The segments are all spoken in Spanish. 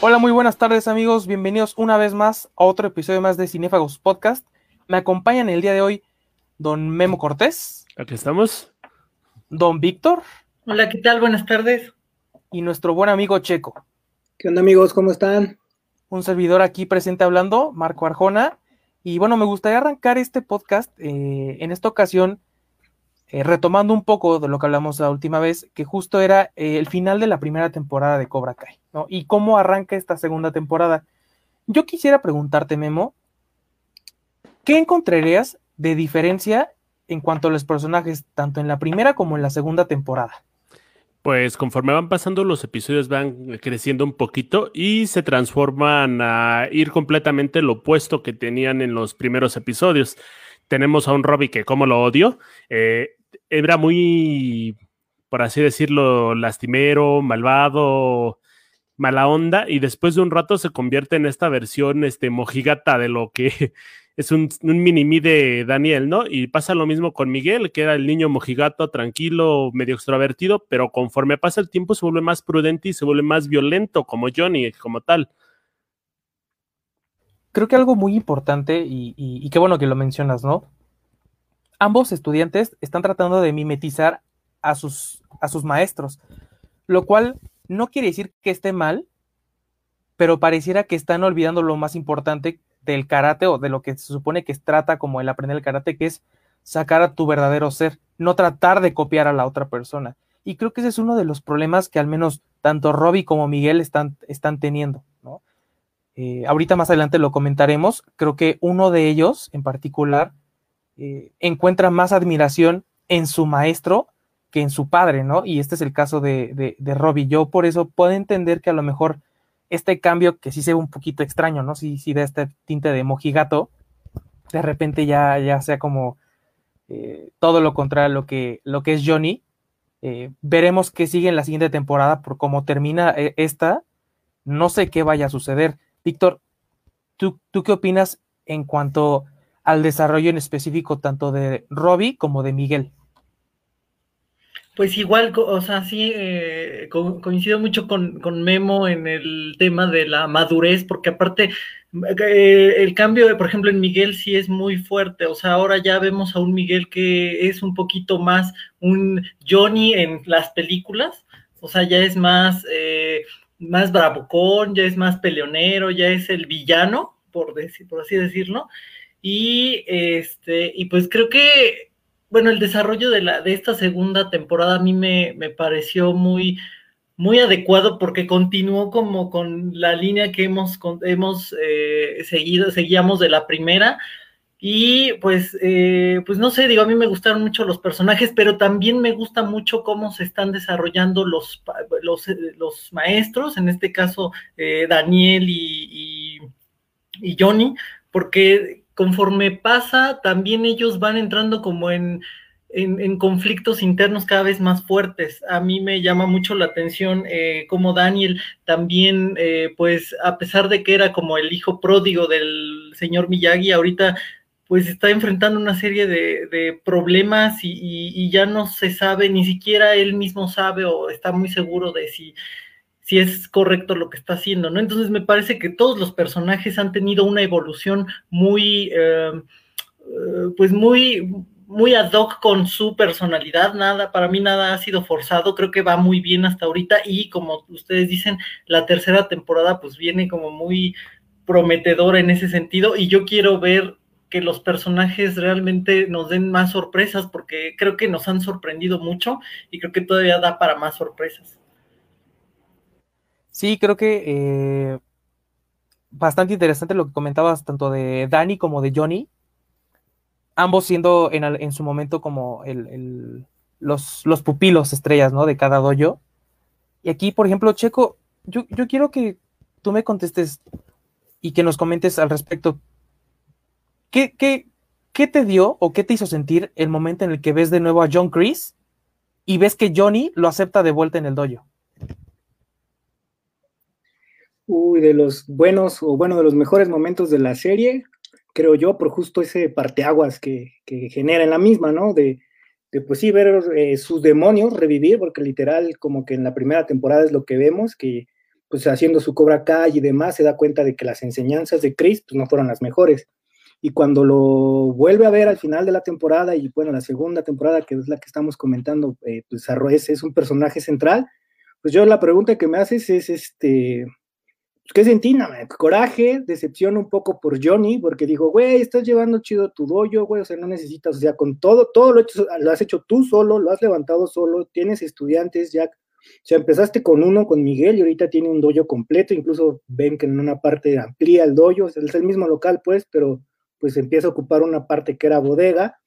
Hola, muy buenas tardes amigos, bienvenidos una vez más a otro episodio más de Cinéfagos Podcast. Me acompañan el día de hoy don Memo Cortés. Aquí estamos. Don Víctor. Hola, ¿qué tal? Buenas tardes. Y nuestro buen amigo Checo. ¿Qué onda amigos? ¿Cómo están? Un servidor aquí presente hablando, Marco Arjona. Y bueno, me gustaría arrancar este podcast eh, en esta ocasión eh, retomando un poco de lo que hablamos la última vez, que justo era eh, el final de la primera temporada de Cobra Kai, ¿no? Y cómo arranca esta segunda temporada. Yo quisiera preguntarte, Memo, ¿qué encontrarías de diferencia en cuanto a los personajes, tanto en la primera como en la segunda temporada? Pues conforme van pasando los episodios van creciendo un poquito y se transforman a ir completamente lo opuesto que tenían en los primeros episodios. Tenemos a un Robbie que como lo odio, eh, era muy, por así decirlo, lastimero, malvado, mala onda, y después de un rato se convierte en esta versión este, mojigata de lo que es un, un mini-me de Daniel, ¿no? Y pasa lo mismo con Miguel, que era el niño mojigato, tranquilo, medio extrovertido, pero conforme pasa el tiempo se vuelve más prudente y se vuelve más violento, como Johnny, como tal. Creo que algo muy importante, y, y, y qué bueno que lo mencionas, ¿no? Ambos estudiantes están tratando de mimetizar a sus, a sus maestros, lo cual no quiere decir que esté mal, pero pareciera que están olvidando lo más importante del karate o de lo que se supone que trata como el aprender el karate, que es sacar a tu verdadero ser, no tratar de copiar a la otra persona. Y creo que ese es uno de los problemas que al menos tanto Robbie como Miguel están, están teniendo. ¿no? Eh, ahorita más adelante lo comentaremos. Creo que uno de ellos en particular eh, encuentra más admiración en su maestro que en su padre, ¿no? Y este es el caso de, de, Robbie. Yo por eso puedo entender que a lo mejor este cambio, que sí se ve un poquito extraño, ¿no? Sí, sí da este tinte de mojigato, de repente ya, ya sea como eh, todo lo contrario a lo que, lo que es Johnny. Eh, veremos qué sigue en la siguiente temporada por cómo termina esta. No sé qué vaya a suceder. Víctor, ¿tú, ¿tú qué opinas en cuanto al desarrollo en específico tanto de Robbie como de Miguel. Pues igual, o sea, sí, eh, co coincido mucho con, Memo en el tema de la madurez, porque aparte eh, el cambio, de, por ejemplo, en Miguel sí es muy fuerte, o sea, ahora ya vemos a un Miguel que es un poquito más un Johnny en las películas, o sea, ya es más, eh, más ya es más peleonero, ya es el villano, por, decir, por así decirlo, y este, y pues creo que, bueno, el desarrollo de, la, de esta segunda temporada a mí me, me pareció muy, muy adecuado porque continuó como con la línea que hemos, hemos eh, seguido, seguíamos de la primera. Y pues, eh, pues no sé, digo, a mí me gustaron mucho los personajes, pero también me gusta mucho cómo se están desarrollando los, los, los maestros, en este caso eh, Daniel y, y, y Johnny, porque conforme pasa, también ellos van entrando como en, en, conflictos internos cada vez más fuertes. A mí me llama mucho la atención eh, como Daniel también, eh, pues a pesar de que era como el hijo pródigo del señor Miyagi, ahorita pues está enfrentando una serie de, problemas y, y, ya no se sabe, ni siquiera él mismo sabe o está muy seguro de si si es correcto lo que está haciendo, ¿no? Entonces me parece que todos los personajes han tenido una evolución muy, eh, pues muy, muy ad hoc con su personalidad, nada, para mí nada ha sido forzado, creo que va muy bien hasta ahorita y como ustedes dicen, la tercera temporada pues viene como muy prometedora en ese sentido y yo quiero ver que los personajes realmente nos den más sorpresas porque creo que nos han sorprendido mucho y creo que todavía da para más sorpresas. Sí, creo que eh, bastante interesante lo que comentabas tanto de Dani como de Johnny, ambos siendo en, su momento como el, los, los, pupilos estrellas ¿no? de cada dojo. Y aquí, por ejemplo, Checo, yo, yo quiero que tú me contestes y que nos comentes al respecto. ¿Qué, qué, ¿Qué te dio o qué te hizo sentir el momento en el que ves de nuevo a John Chris y ves que Johnny lo acepta de vuelta en el dojo? Uy, de los buenos o bueno, de los mejores momentos de la serie, creo yo, por justo ese parteaguas que, que genera en la misma, ¿no? De, de pues sí, ver eh, sus demonios revivir, porque literal, como que en la primera temporada es lo que vemos, que pues haciendo su Cobra Kai y demás, se da cuenta de que las enseñanzas de Chris pues, no fueron las mejores. Y cuando lo vuelve a ver al final de la temporada, y bueno, la segunda temporada, que es la que estamos comentando, eh, pues es, es un personaje central, pues yo la pregunta que me haces es, este, pues, ¿qué sentí? coraje, decepción un poco por Johnny, porque digo, güey, estás llevando chido tu dojo, güey, o sea, no necesitas, o sea, con todo, todo lo, hecho, lo has hecho tú solo, lo has levantado solo, tienes estudiantes, ya o sea, empezaste con uno, con Miguel, y ahorita tiene un dojo completo, incluso ven que en una parte amplía el dojo, es el mismo local, pues, pero pues empieza a ocupar una parte que era bodega,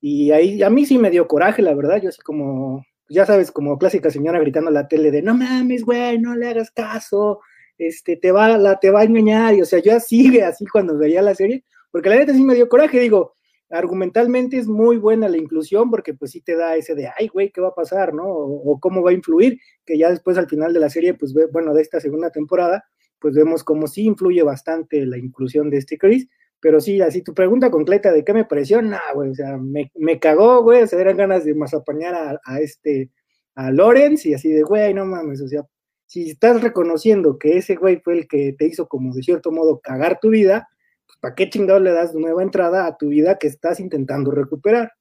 y ahí a mí sí me dio coraje, la verdad, yo así como, ya sabes, como clásica señora gritando a la tele de, no mames, güey, no le hagas caso, este, te va, la, te va a engañar, y o sea, yo así, así cuando veía la serie, porque la neta sí me dio coraje, digo, argumentalmente es muy buena la inclusión porque pues sí te da ese de, ay, güey, ¿qué va a pasar, no? O, cómo va a influir, que ya después al final de la serie, pues bueno, de esta segunda temporada, pues vemos cómo sí influye bastante la inclusión de este Chris, pero sí, así tu pregunta completa de qué me pareció, nada, güey, o sea, me, me cagó, güey, o sea, eran ganas de mazapañar a, a este, a Lorenz y así de, güey, no mames, o sea, si estás reconociendo que ese güey fue el que te hizo como de cierto modo cagar tu vida, pues, ¿para qué chingado le das nueva entrada a tu vida que estás intentando recuperar?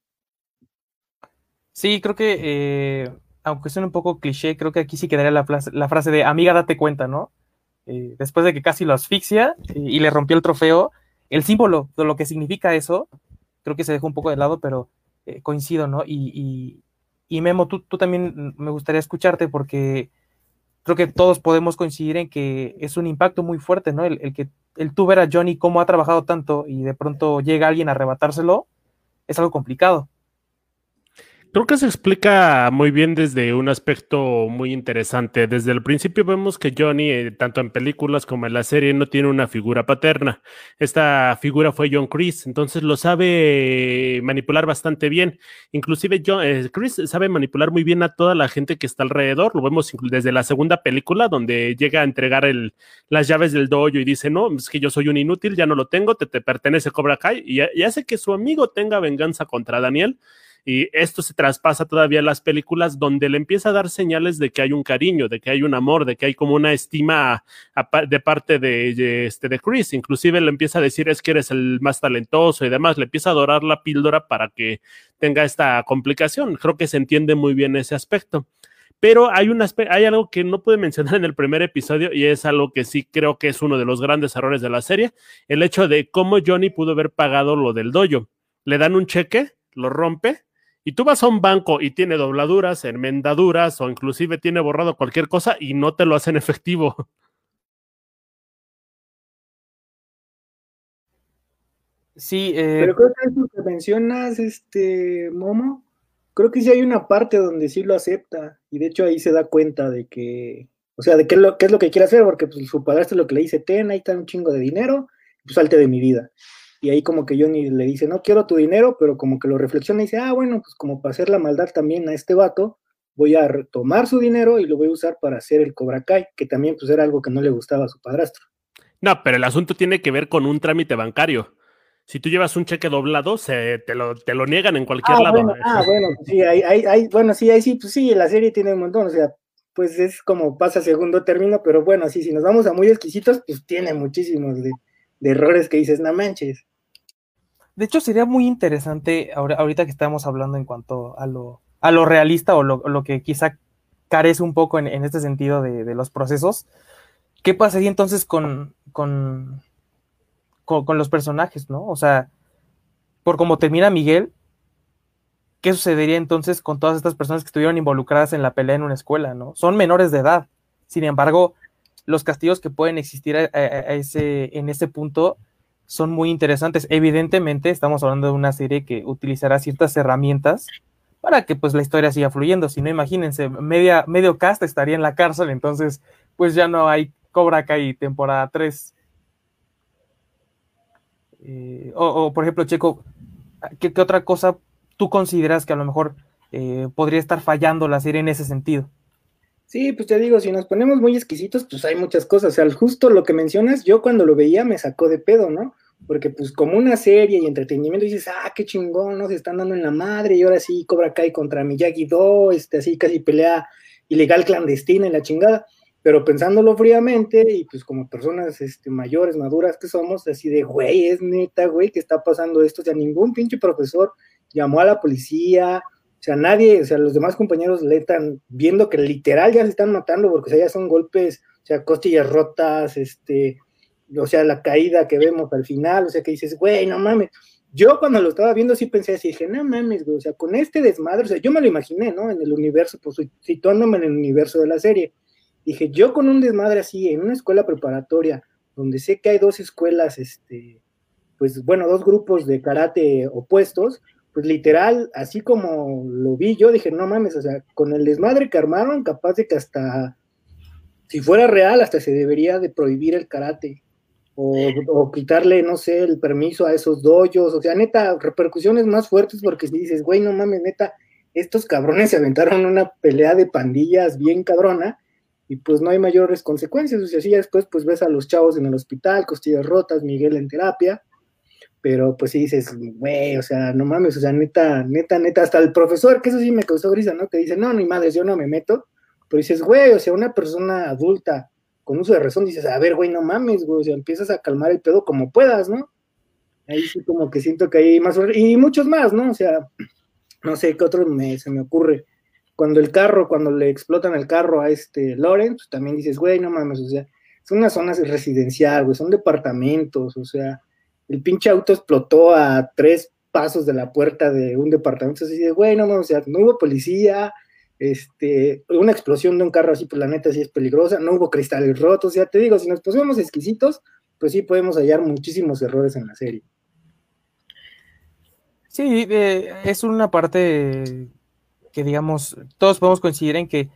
Sí, creo que, eh, aunque suene un poco cliché, creo que aquí sí quedaría la, frase de amiga, date cuenta, ¿no? Eh, después de que casi lo asfixia eh, y le rompió el trofeo, el símbolo de lo que significa eso, creo que se dejó un poco de lado, pero coincido, ¿no? Y, Memo, tú, tú, también me gustaría escucharte porque creo que todos podemos coincidir en que es un impacto muy fuerte, ¿no? El, el que el tú ver a Johnny cómo ha trabajado tanto y de pronto llega alguien a arrebatárselo, es algo complicado. Creo que se explica muy bien desde un aspecto muy interesante. Desde el principio vemos que Johnny, eh, tanto en películas como en la serie, no tiene una figura paterna. Esta figura fue John Chris, entonces lo sabe manipular bastante bien. Inclusive John, eh, Chris sabe manipular muy bien a toda la gente que está alrededor. Lo vemos desde la segunda película, donde llega a entregar las llaves del dojo y dice, no, es que yo soy un inútil, ya no lo tengo, te, te pertenece Cobra Kai, y hace que su amigo tenga venganza contra Daniel y esto se traspasa todavía en las películas donde le empieza a dar señales de que hay un cariño, de que hay un amor, de que hay como una estima de parte de, este, de Chris. Inclusive le empieza a decir es que eres el más talentoso y demás. Le empieza a adorar la píldora para que tenga esta complicación. Creo que se entiende muy bien ese aspecto. Pero hay, un hay algo que no pude mencionar en el primer episodio y es algo que sí creo que es uno de los grandes errores de la serie, el hecho de cómo Johnny pudo haber pagado lo del dojo. Le dan un cheque, lo rompe y tú vas a un banco y tiene dobladuras, enmendaduras o inclusive tiene borrado cualquier cosa y no te lo hacen efectivo. Sí, eh... pero creo que eso que mencionas, este Momo, creo que sí hay una parte donde sí lo acepta y de hecho ahí se da cuenta de que, o sea, de qué es lo, qué es lo que quiere hacer, porque pues, su padrastro lo que le dice, ten, ahí está un chingo de dinero, pues salte de mi vida y ahí como que Johnny le dice, no quiero tu dinero, pero como que lo reflexiona y dice, ah, bueno, pues como para hacer la maldad también a este vato, voy a tomar su dinero y lo voy a usar para hacer el Cobra Kai, que también pues era algo que no le gustaba a su padrastro. No, pero el asunto tiene que ver con un trámite bancario. Si tú llevas un cheque doblado, se, te, lo, te lo niegan en cualquier ah, lado. Bueno, ah, bueno, pues sí, hay, hay, bueno, sí, ahí sí, pues sí, la serie tiene un montón, o sea, pues es como pasa segundo término, pero bueno, sí, si nos vamos a muy exquisitos, pues tiene muchísimos de, de errores que dices, no manches. De hecho, sería muy interesante ahorita que estamos hablando en cuanto a lo, a lo realista o lo, que quizá carece un poco en, este sentido de, los procesos. ¿Qué pasaría entonces con, con, con, los personajes, no? O sea, por cómo termina Miguel, ¿qué sucedería entonces con todas estas personas que estuvieron involucradas en la pelea en una escuela, no? Son menores de edad. Sin embargo, los castigos que pueden existir ese, en ese punto son muy interesantes. Evidentemente, estamos hablando de una serie que utilizará ciertas herramientas para que pues la historia siga fluyendo. Si no, imagínense, media, medio cast estaría en la cárcel, entonces pues ya no hay Cobra Kai temporada 3. Eh, o, por ejemplo, Checo, ¿qué, otra cosa tú consideras que a lo mejor eh, podría estar fallando la serie en ese sentido? Sí, pues te digo, si nos ponemos muy exquisitos, pues hay muchas cosas. O sea, justo lo que mencionas, yo cuando lo veía me sacó de pedo, ¿no? Porque pues como una serie y entretenimiento dices, ah, qué chingón, ¿no? Se están dando en la madre y ahora sí Cobra Kai contra Miyagi-Do, este, así casi pelea ilegal clandestina en la chingada. pero pensándolo fríamente y pues como personas este, mayores, maduras que somos, así de, güey, es neta, güey, que está pasando esto, o sea, ningún pinche profesor llamó a la policía, sea, nadie, o sea, los demás compañeros le están viendo que literal ya se están matando porque ya son golpes, o sea, costillas rotas, este, o sea, la caída que vemos al final, o sea, que dices, güey, no mames. Yo cuando lo estaba viendo sí pensé así, dije, no mames, güey, o sea, con este desmadre, o sea, yo me lo imaginé, ¿no? En el universo, pues situándome en el universo de la serie Dije, yo con un desmadre así, en una escuela preparatoria, donde sé que hay dos escuelas, este, pues bueno, dos grupos de karate opuestos, pues literal, así como lo vi yo, dije, no mames, o sea, con el desmadre que armaron, capaz de que hasta, si fuera real, hasta se debería de prohibir el karate. O, o quitarle, no sé, el permiso a esos doyos, o sea, neta, repercusiones más fuertes porque si dices, güey, no mames, neta, estos cabrones se aventaron una pelea de pandillas bien cabrona, y pues no hay mayores consecuencias. O sea, así después pues ves a los chavos en el hospital, costillas rotas, Miguel en terapia, pero pues sí dices, güey, o sea, no mames, o sea, neta, neta, neta, hasta el profesor, que eso sí me causó risa, ¿no? Que dice, no, ni madre, yo no me meto, pero dices, güey, o sea, una persona adulta con uso de razón, dices, a ver, güey, no mames, güey, o sea, empiezas a calmar el pedo como puedas, ¿no? Ahí sí como que siento que hay más, y muchos más, ¿no? O sea, no sé qué otro me, se me ocurre cuando el carro, cuando le explotan el carro a este Loren, pues también dices, güey, no mames, o sea, es una zona residencial, güey, son departamentos, o sea, el pinche auto explotó a tres pasos de la puerta de un departamento, así de, güey, no o sea, no hubo policía, este, una explosión de un carro así, pues la neta sí es peligrosa, no hubo cristales rotos, o sea, te digo, si nos pusimos exquisitos, pues sí podemos hallar muchísimos errores en la serie. Sí, eh, es una parte que digamos, todos podemos coincidir en que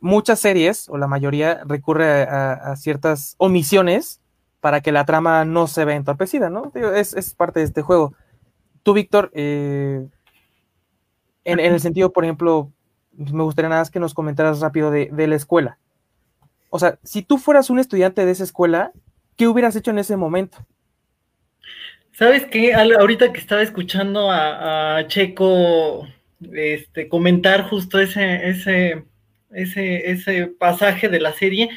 muchas series, o la mayoría, recurre a, ciertas omisiones para que la trama no se vea entorpecida, ¿no? Es, parte de este juego. Tú, Víctor, eh, en, el sentido, por ejemplo, me gustaría nada más que nos comentaras rápido de, la escuela. O sea, si tú fueras un estudiante de esa escuela, ¿qué hubieras hecho en ese momento? ¿Sabes qué? Ahorita que estaba escuchando a Checo este, comentar justo ese, ese, ese, ese pasaje de la serie.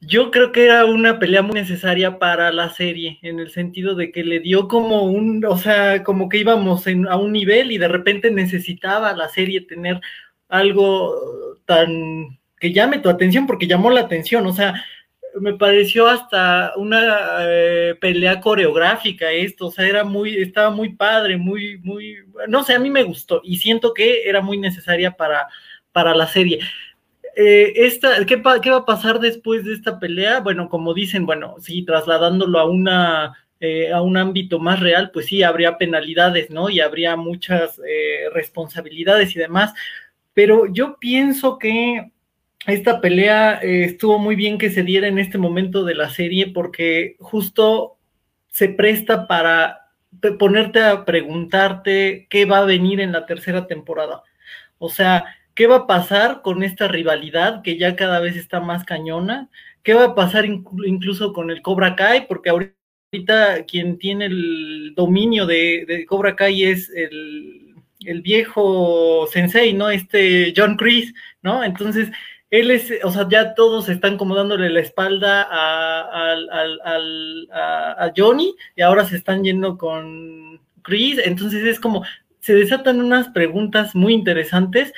Yo creo que era una pelea muy necesaria para la serie, en el sentido de que le dio como un, o sea, como que íbamos a un nivel y de repente necesitaba la serie tener algo tan que llame tu atención, porque llamó la atención, o sea, me pareció hasta una eh, pelea coreográfica esto, o sea, era muy, estaba muy padre, muy, muy, no sé, a mí me gustó y siento que era muy necesaria para, para la serie. Eh, esta, ¿qué, ¿qué, va a pasar después de esta pelea? Bueno, como dicen, bueno, sí, trasladándolo a una eh, a un ámbito más real, pues sí, habría penalidades, ¿no? Y habría muchas responsabilidades y demás. Pero yo pienso que esta pelea eh, estuvo muy bien que se diera en este momento de la serie porque justo se presta para ponerte a preguntarte qué va a venir en la tercera temporada. O sea, ¿qué va a pasar con esta rivalidad que ya cada vez está más cañona? ¿Qué va a pasar incluso con el Cobra Kai? Porque ahorita quien tiene el dominio de, Cobra Kai es el, el, viejo sensei, ¿no? Este John Chris, ¿no? Entonces, él es, o sea, ya todos están como dándole la espalda a, a, Johnny y ahora se están yendo con Chris, entonces es como, se desatan unas preguntas muy interesantes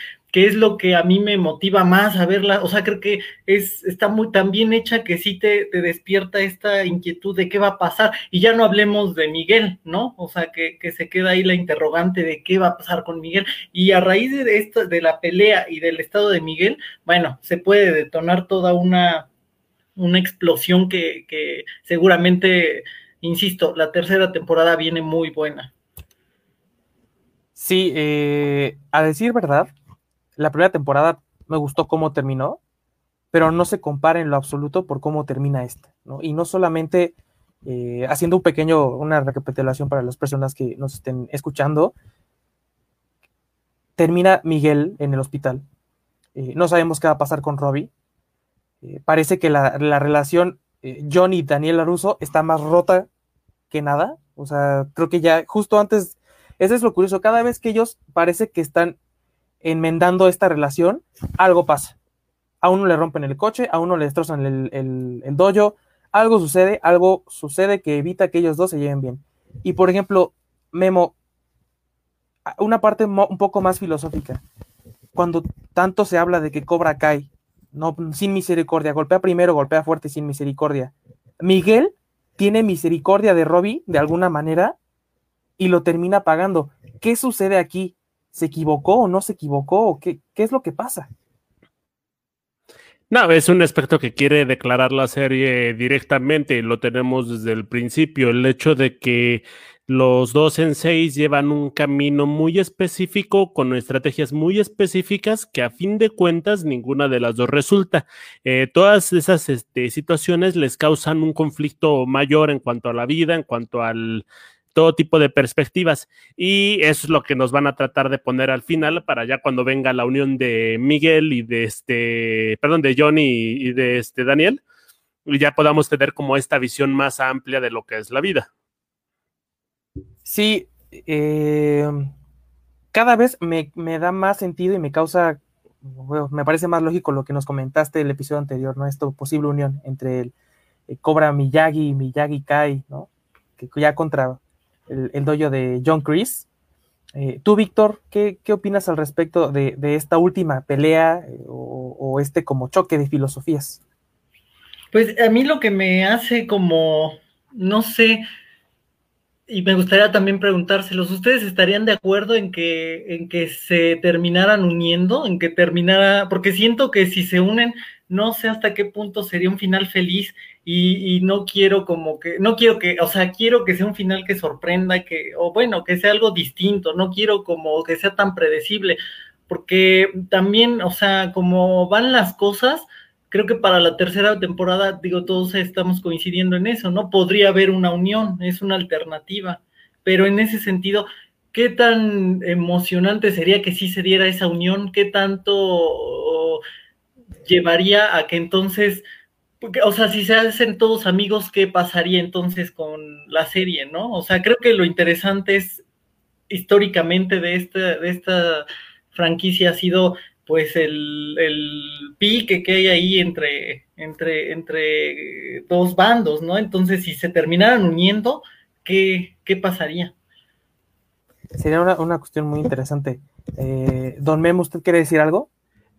es lo que a mí me motiva más a verla, o sea, creo que es, está muy tan bien hecha que sí te, te, despierta esta inquietud de qué va a pasar, y ya no hablemos de Miguel, ¿no? O sea, que, que se queda ahí la interrogante de qué va a pasar con Miguel, y a raíz de esto, de la pelea y del estado de Miguel, bueno, se puede detonar toda una, una explosión que, que seguramente, insisto, la tercera temporada viene muy buena. Sí, eh, a decir verdad, la primera temporada me gustó cómo terminó, pero no se compara en lo absoluto por cómo termina esta, ¿no? Y no solamente eh, haciendo un pequeño, una recapitulación para las personas que nos estén escuchando, termina Miguel en el hospital, eh, no sabemos qué va a pasar con Robbie, eh, parece que la, la relación Johnny y Daniela Russo está más rota que nada, o sea, creo que ya justo antes, eso es lo curioso, cada vez que ellos parece que están enmendando esta relación, algo pasa. a uno le rompen el coche, a uno le destrozan el, el, el algo sucede, algo sucede que evita que ellos dos se lleven bien. Y por ejemplo, Memo, una parte un poco más filosófica. Cuando tanto se habla de que Cobra Kai, no, sin misericordia, golpea primero, golpea fuerte sin misericordia. Miguel tiene misericordia de Robbie de alguna manera y lo termina pagando. ¿Qué sucede aquí? ¿Se equivocó o no se equivocó? qué, qué es lo que pasa? No, es un aspecto que quiere declarar la serie directamente, lo tenemos desde el principio, el hecho de que los dos en seis llevan un camino muy específico con estrategias muy específicas que a fin de cuentas ninguna de las dos resulta. Eh, todas esas este, situaciones les causan un conflicto mayor en cuanto a la vida, en cuanto al todo tipo de perspectivas. Y eso es lo que nos van a tratar de poner al final para ya cuando venga la unión de Miguel y de este, perdón, de Johnny y de este Daniel, y ya podamos tener como esta visión más amplia de lo que es la vida. Sí, eh, cada vez me, da más sentido y me causa, me parece más lógico lo que nos comentaste el episodio anterior, ¿no? Esta posible unión entre el, eh, Cobra Miyagi y Miyagi Kai, ¿no? Que ya contra el, el de John Chris. Eh, tú, Víctor, ¿qué, opinas al respecto de, esta última pelea eh, o, este como choque de filosofías? Pues a mí lo que me hace como, no sé, y me gustaría también preguntárselos, ¿ustedes estarían de acuerdo en que, en que se terminaran uniendo, en que terminara, porque siento que si se unen, no sé hasta qué punto sería un final feliz y, no quiero como que, no quiero que, o sea, quiero que sea un final que sorprenda, que, o bueno, que sea algo distinto, no quiero como que sea tan predecible, porque también, o sea, como van las cosas, creo que para la tercera temporada, digo, todos estamos coincidiendo en eso, ¿no? Podría haber una unión, es una alternativa, pero en ese sentido, ¿qué tan emocionante sería que sí se diera esa unión? ¿Qué tanto llevaría a que entonces o sea, si se hacen todos amigos, ¿qué pasaría entonces con la serie, no? O sea, creo que lo interesante es históricamente de esta, de esta franquicia ha sido pues el, pique que hay ahí entre, entre, entre dos bandos, ¿no? Entonces, si se terminaran uniendo, ¿qué, qué pasaría? Sería una, una cuestión muy interesante. Eh, don Memo, ¿usted quiere decir algo?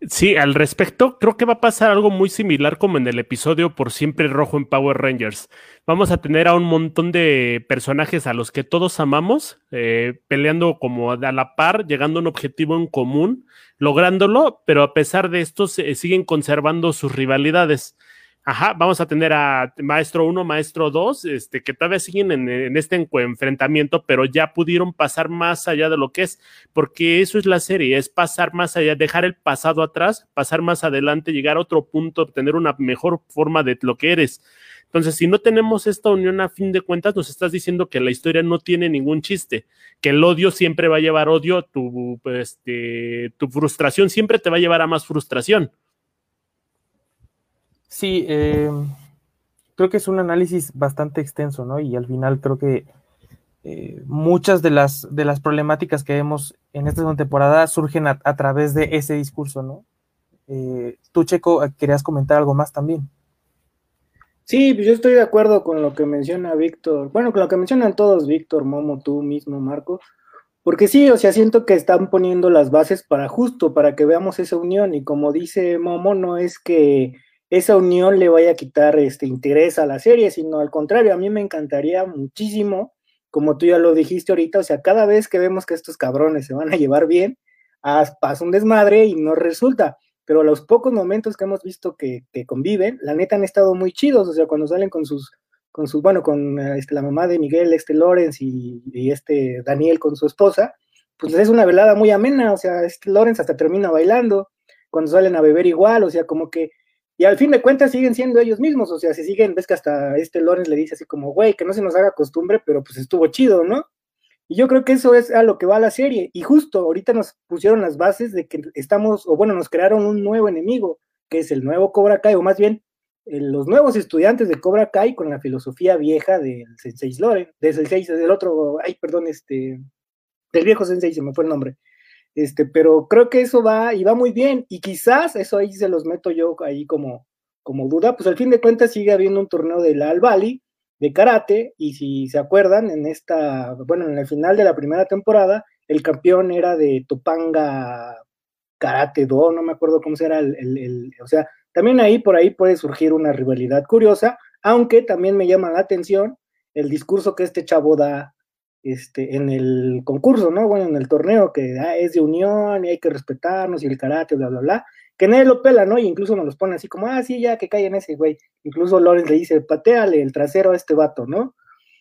Sí, al respecto, creo que va a pasar algo muy similar como en el episodio Por siempre rojo en Power Rangers. Vamos a tener a un montón de personajes a los que todos amamos, eh, peleando como a la par, llegando a un objetivo en común, lográndolo, pero a pesar de esto siguen conservando sus rivalidades. Ajá, vamos a tener a Maestro 1, Maestro 2, este, que todavía siguen en, este enfrentamiento, pero ya pudieron pasar más allá de lo que es, porque eso es la serie, es pasar más allá, dejar el pasado atrás, pasar más adelante, llegar a otro punto, obtener una mejor forma de lo que eres. Entonces, si no tenemos esta unión a fin de cuentas, nos estás diciendo que la historia no tiene ningún chiste, que el odio siempre va a llevar odio, tu, este, tu frustración siempre te va a llevar a más frustración. Sí, eh, creo que es un análisis bastante extenso, ¿no? Y al final creo que eh, muchas de las, de las problemáticas que vemos en esta segunda temporada surgen a, través de ese discurso, ¿no? Eh, tú, Checo, querías comentar algo más también. Sí, pues yo estoy de acuerdo con lo que menciona Víctor, bueno, con lo que mencionan todos, Víctor, Momo, tú mismo, Marco, porque sí, o sea, siento que están poniendo las bases para justo, para que veamos esa unión, y como dice Momo, no es que esa unión le vaya a quitar este interés a la serie, sino al contrario, a mí me encantaría muchísimo, como tú ya lo dijiste ahorita, o sea, cada vez que vemos que estos cabrones se van a llevar bien, pasa un desmadre y no resulta. Pero los pocos momentos que hemos visto que, conviven, la neta han estado muy chidos, o sea, cuando salen con sus, con sus, bueno, con este, la mamá de Miguel, este Lorenz y, y, este Daniel con su esposa, pues es una velada muy amena, o sea, este Lorenz hasta termina bailando, cuando salen a beber igual, o sea, como que y al fin de cuentas siguen siendo ellos mismos, o sea, si siguen, ves que hasta este Lorenz le dice así como, güey, que no se nos haga costumbre, pero pues estuvo chido, ¿no? Y yo creo que eso es a lo que va la serie. Y justo ahorita nos pusieron las bases de que estamos, o bueno, nos crearon un nuevo enemigo, que es el nuevo Cobra Kai, o más bien los nuevos estudiantes de Cobra Kai con la filosofía vieja del Sensei Loren, del Sensei, del otro, ay, perdón, este, del viejo Sensei, se me fue el nombre. Este, pero creo que eso va y va muy bien. Y quizás eso ahí se los meto yo ahí como, como duda, pues al fin de cuentas sigue habiendo un torneo del Al Bali de karate y si se acuerdan en esta, bueno, en el final de la primera temporada, el campeón era de Topanga Karate Do, no me acuerdo cómo será el, el, o sea, también ahí por ahí puede surgir una rivalidad curiosa, aunque también me llama la atención el discurso que este chavo da este, en el concurso, ¿no? Bueno, en el torneo, que ah, es de unión y hay que respetarnos y el karate, bla, bla, bla, que nadie lo pela, ¿no? Y incluso nos los pone así como, ah, sí, ya, que en ese güey. Incluso Lorenz le dice, pateale el trasero a este vato, ¿no?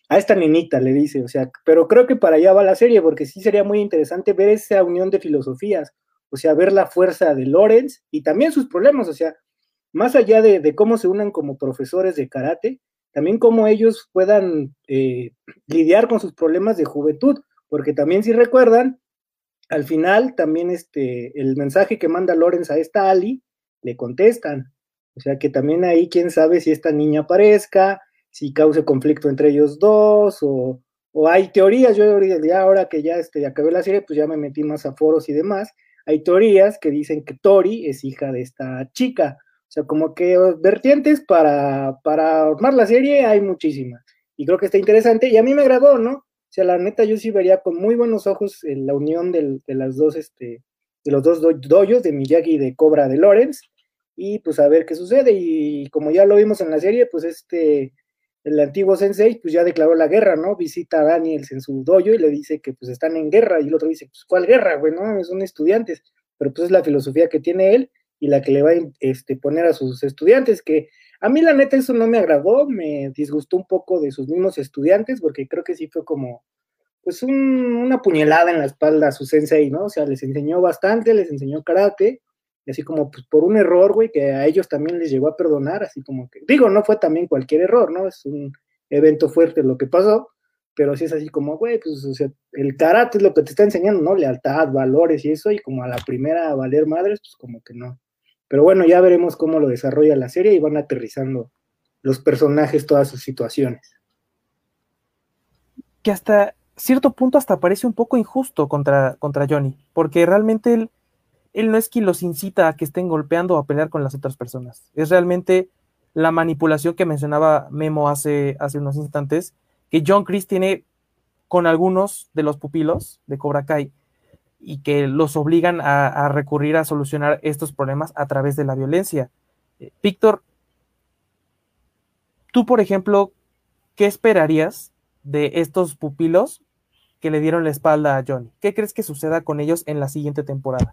A esta niñita le dice, o sea, pero creo que para allá va la serie, porque sí sería muy interesante ver esa unión de filosofías, o sea, ver la fuerza de Lorenz y también sus problemas, o sea, más allá de, cómo se unan como profesores de karate, también cómo ellos puedan eh, lidiar con sus problemas de juventud, porque también si recuerdan, al final también este, el mensaje que manda Lorenz a esta Ali, le contestan, o sea que también ahí quién sabe si esta niña aparezca, si cause conflicto entre ellos dos, o, hay teorías, yo ya ahora que ya este, acabé la serie, pues ya me metí más a foros y demás, hay teorías que dicen que Tori es hija de esta chica, o sea, como que vertientes para, para armar la serie hay muchísimas. Y creo que está interesante. Y a mí me agradó, ¿no? O sea, la neta, yo sí vería con muy buenos ojos la unión de las dos, este, de los dos doyos, de Miyagi y de Cobra de Lorenz. Y pues a ver qué sucede. Y como ya lo vimos en la serie, pues este, el antiguo sensei, pues ya declaró la guerra, ¿no? Visita a Daniels en su dojo y le dice que pues están en guerra. Y el otro dice, pues, ¿cuál guerra, güey? No, son estudiantes. Pero pues es la filosofía que tiene él y la que le va a este, poner a sus estudiantes, que a mí la neta eso no me agradó, me disgustó un poco de sus mismos estudiantes, porque creo que sí fue como, pues una puñalada en la espalda a su sensei, ¿no? O sea, les enseñó bastante, les enseñó karate, y así como, pues por un error, güey, que a ellos también les llegó a perdonar, así como que, digo, no fue también cualquier error, ¿no? Es un evento fuerte lo que pasó, pero sí es así como, güey, pues, o sea, el karate es lo que te está enseñando, ¿no? Lealtad, valores y eso, y como a la primera a valer madres, pues como que no. Pero bueno, ya veremos cómo lo desarrolla la serie y van aterrizando los personajes, todas sus situaciones. Que hasta cierto punto hasta parece un poco injusto contra, contra Johnny, porque realmente él, él no es quien los incita a que estén golpeando o a pelear con las otras personas. Es realmente la manipulación que mencionaba Memo hace, hace unos instantes, que John Chris tiene con algunos de los pupilos de Cobra Kai y que los obligan a, recurrir a solucionar estos problemas a través de la violencia. Eh, Víctor, tú, por ejemplo, ¿qué esperarías de estos pupilos que le dieron la espalda a Johnny? ¿Qué crees que suceda con ellos en la siguiente temporada?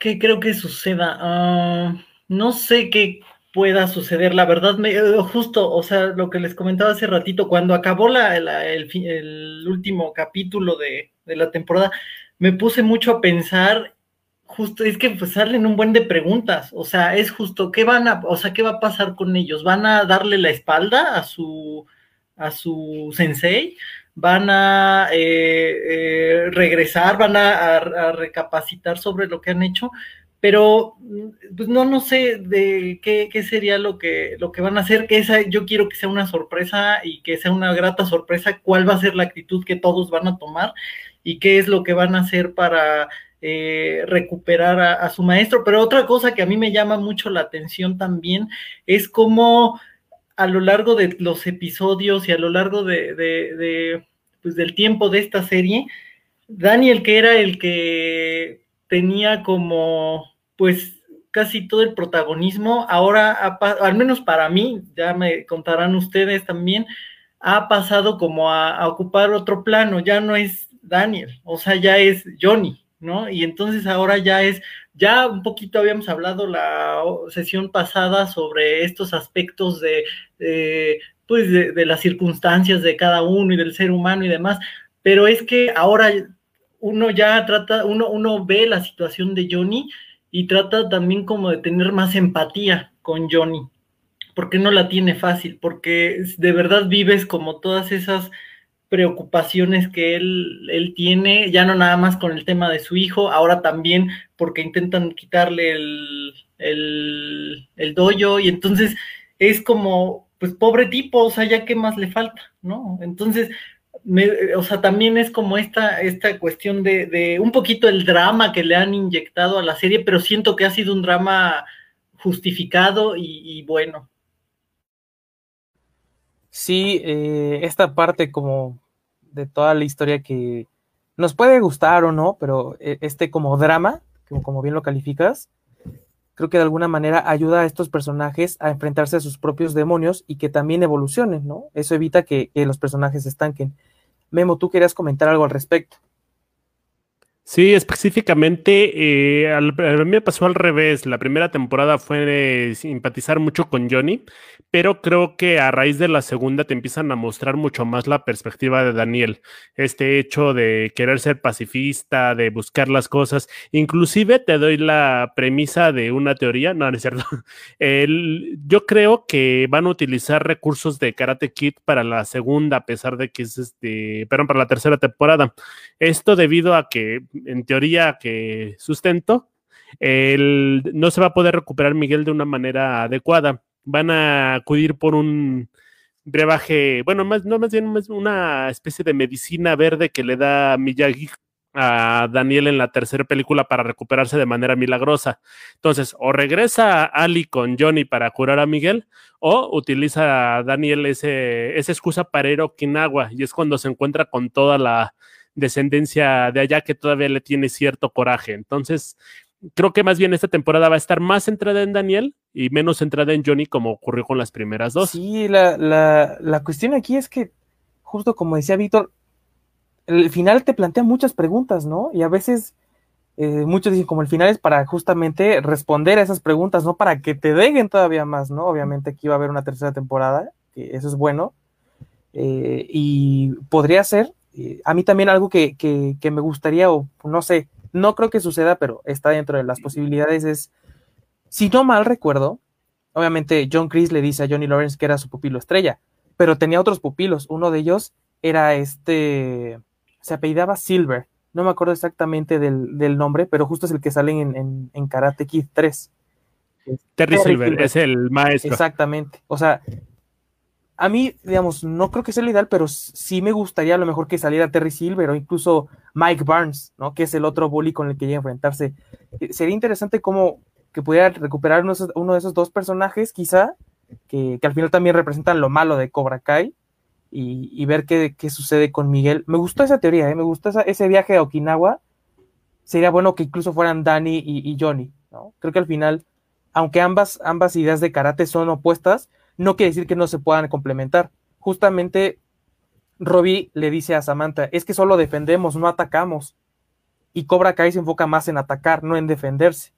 ¿Qué creo que suceda? Ah, no sé qué pueda suceder. La verdad, me, eh, justo, o sea, lo que les comentaba hace ratito, cuando acabó la, el, último capítulo de, la temporada, me puse mucho a pensar, justo, es que pues salen un buen de preguntas, o sea, es justo, ¿qué van a, o sea, qué va a pasar con ellos? ¿Van a darle la espalda a su, a su sensei? ¿Van a eh, eh, regresar? ¿Van a recapacitar sobre lo que han hecho? Pero pues no, no sé de qué, sería lo que, lo que van a hacer, que esa, yo quiero que sea una sorpresa y que sea una grata sorpresa, cuál va a ser la actitud que todos van a tomar y qué es lo que van a hacer para eh, recuperar a, su maestro. Pero otra cosa que a mí me llama mucho la atención también es cómo a lo largo de los episodios y a lo largo de, de pues, del tiempo de esta serie, Daniel, que era el que tenía como pues casi todo el protagonismo, ahora, al menos para mí, ya me contarán ustedes también, ha pasado como a, ocupar otro plano, ya no es Daniel, o sea, ya es Johnny, ¿no? Y entonces ahora ya es, ya un poquito habíamos hablado la sesión pasada sobre estos aspectos de, pues, de, de las circunstancias de cada uno y del ser humano y demás, pero es que ahora uno ya trata, uno, uno ve la situación de Johnny y trata también como de tener más empatía con Johnny, porque no la tiene fácil, porque de verdad vives como todas esas preocupaciones que él, él tiene, ya no nada más con el tema de su hijo, ahora también porque intentan quitarle el, el, el doyo y entonces es como, pues pobre tipo, o sea, ya qué más le falta, ¿no? Entonces, o sea, también es como esta, esta cuestión de, un poquito el drama que le han inyectado a la serie, pero siento que ha sido un drama justificado y, bueno. Sí, eh, esta parte como de toda la historia que nos puede gustar o no, pero eh, este como drama, como, como bien lo calificas, creo que de alguna manera ayuda a estos personajes a enfrentarse a sus propios demonios y que también evolucionen, ¿no? Eso evita que, que los personajes se estanquen. Memo, tú querías comentar algo al respecto. Sí, específicamente, eh, a mí me pasó al revés. La primera temporada fue simpatizar mucho con Johnny, pero creo que a raíz de la segunda te empiezan a mostrar mucho más la perspectiva de Daniel. Este hecho de querer ser pacifista, de buscar las cosas. Inclusive te doy la premisa de una teoría, no, no es cierto. yo creo que van a utilizar recursos de Karate Kid para la segunda, a pesar de que es este, perdón, para la tercera temporada. Esto debido a que en teoría que sustento, no se va a poder recuperar Miguel de una manera adecuada. Van a acudir por un brebaje, bueno, más, no más bien una especie de medicina verde que le da Miyagi a Daniel en la tercera película para recuperarse de manera milagrosa. Entonces, o regresa Ali con Johnny para curar a Miguel, o utiliza a Daniel ese, esa excusa para ir a Okinawa, y es cuando se encuentra con toda la descendencia de allá que todavía le tiene cierto coraje. Entonces, creo que más bien esta temporada va a estar más centrada en Daniel y menos centrada en Johnny como ocurrió con las primeras dos. Sí, la, la, la cuestión aquí es que, justo como decía Víctor, el final te plantea muchas preguntas, ¿no? Y a veces eh, muchos dicen como el final es para justamente responder a esas preguntas, no para que te deguen todavía más, ¿no? Obviamente aquí va a haber una tercera temporada, que eso es bueno. Eh, y podría ser eh, a mí también algo que, me gustaría, o no sé, no creo que suceda, pero está dentro de las posibilidades, es, si no mal recuerdo, obviamente John Chris le dice a Johnny Lawrence que era su pupilo estrella, pero tenía otros pupilos, uno de ellos era este, se apellidaba Silver, no me acuerdo exactamente del, nombre, pero justo es el que sale en, en, Karate Kid 3. Terry, Silver, es el maestro. Exactamente. O sea, a mí, digamos, no creo que sea lo ideal, pero sí me gustaría a lo mejor que saliera Terry Silver o incluso Mike Barnes, ¿no? Que es el otro bully con el que llega a enfrentarse. Eh, sería interesante cómo que pudiera recuperar uno de esos, dos personajes, quizá, que, al final también representan lo malo de Cobra Kai, y, ver qué, sucede con Miguel. Me gustó esa teoría, ¿eh? me gustó ese viaje a Okinawa. Sería bueno que incluso fueran Danny y, y Johnny, ¿no? Creo que al final, aunque ambas, ambas ideas de karate son opuestas, no quiere decir que no se puedan complementar. Justamente Robbie le dice a Samantha, es que solo defendemos, no atacamos. Y Cobra Kai se enfoca más en atacar, no en defenderse.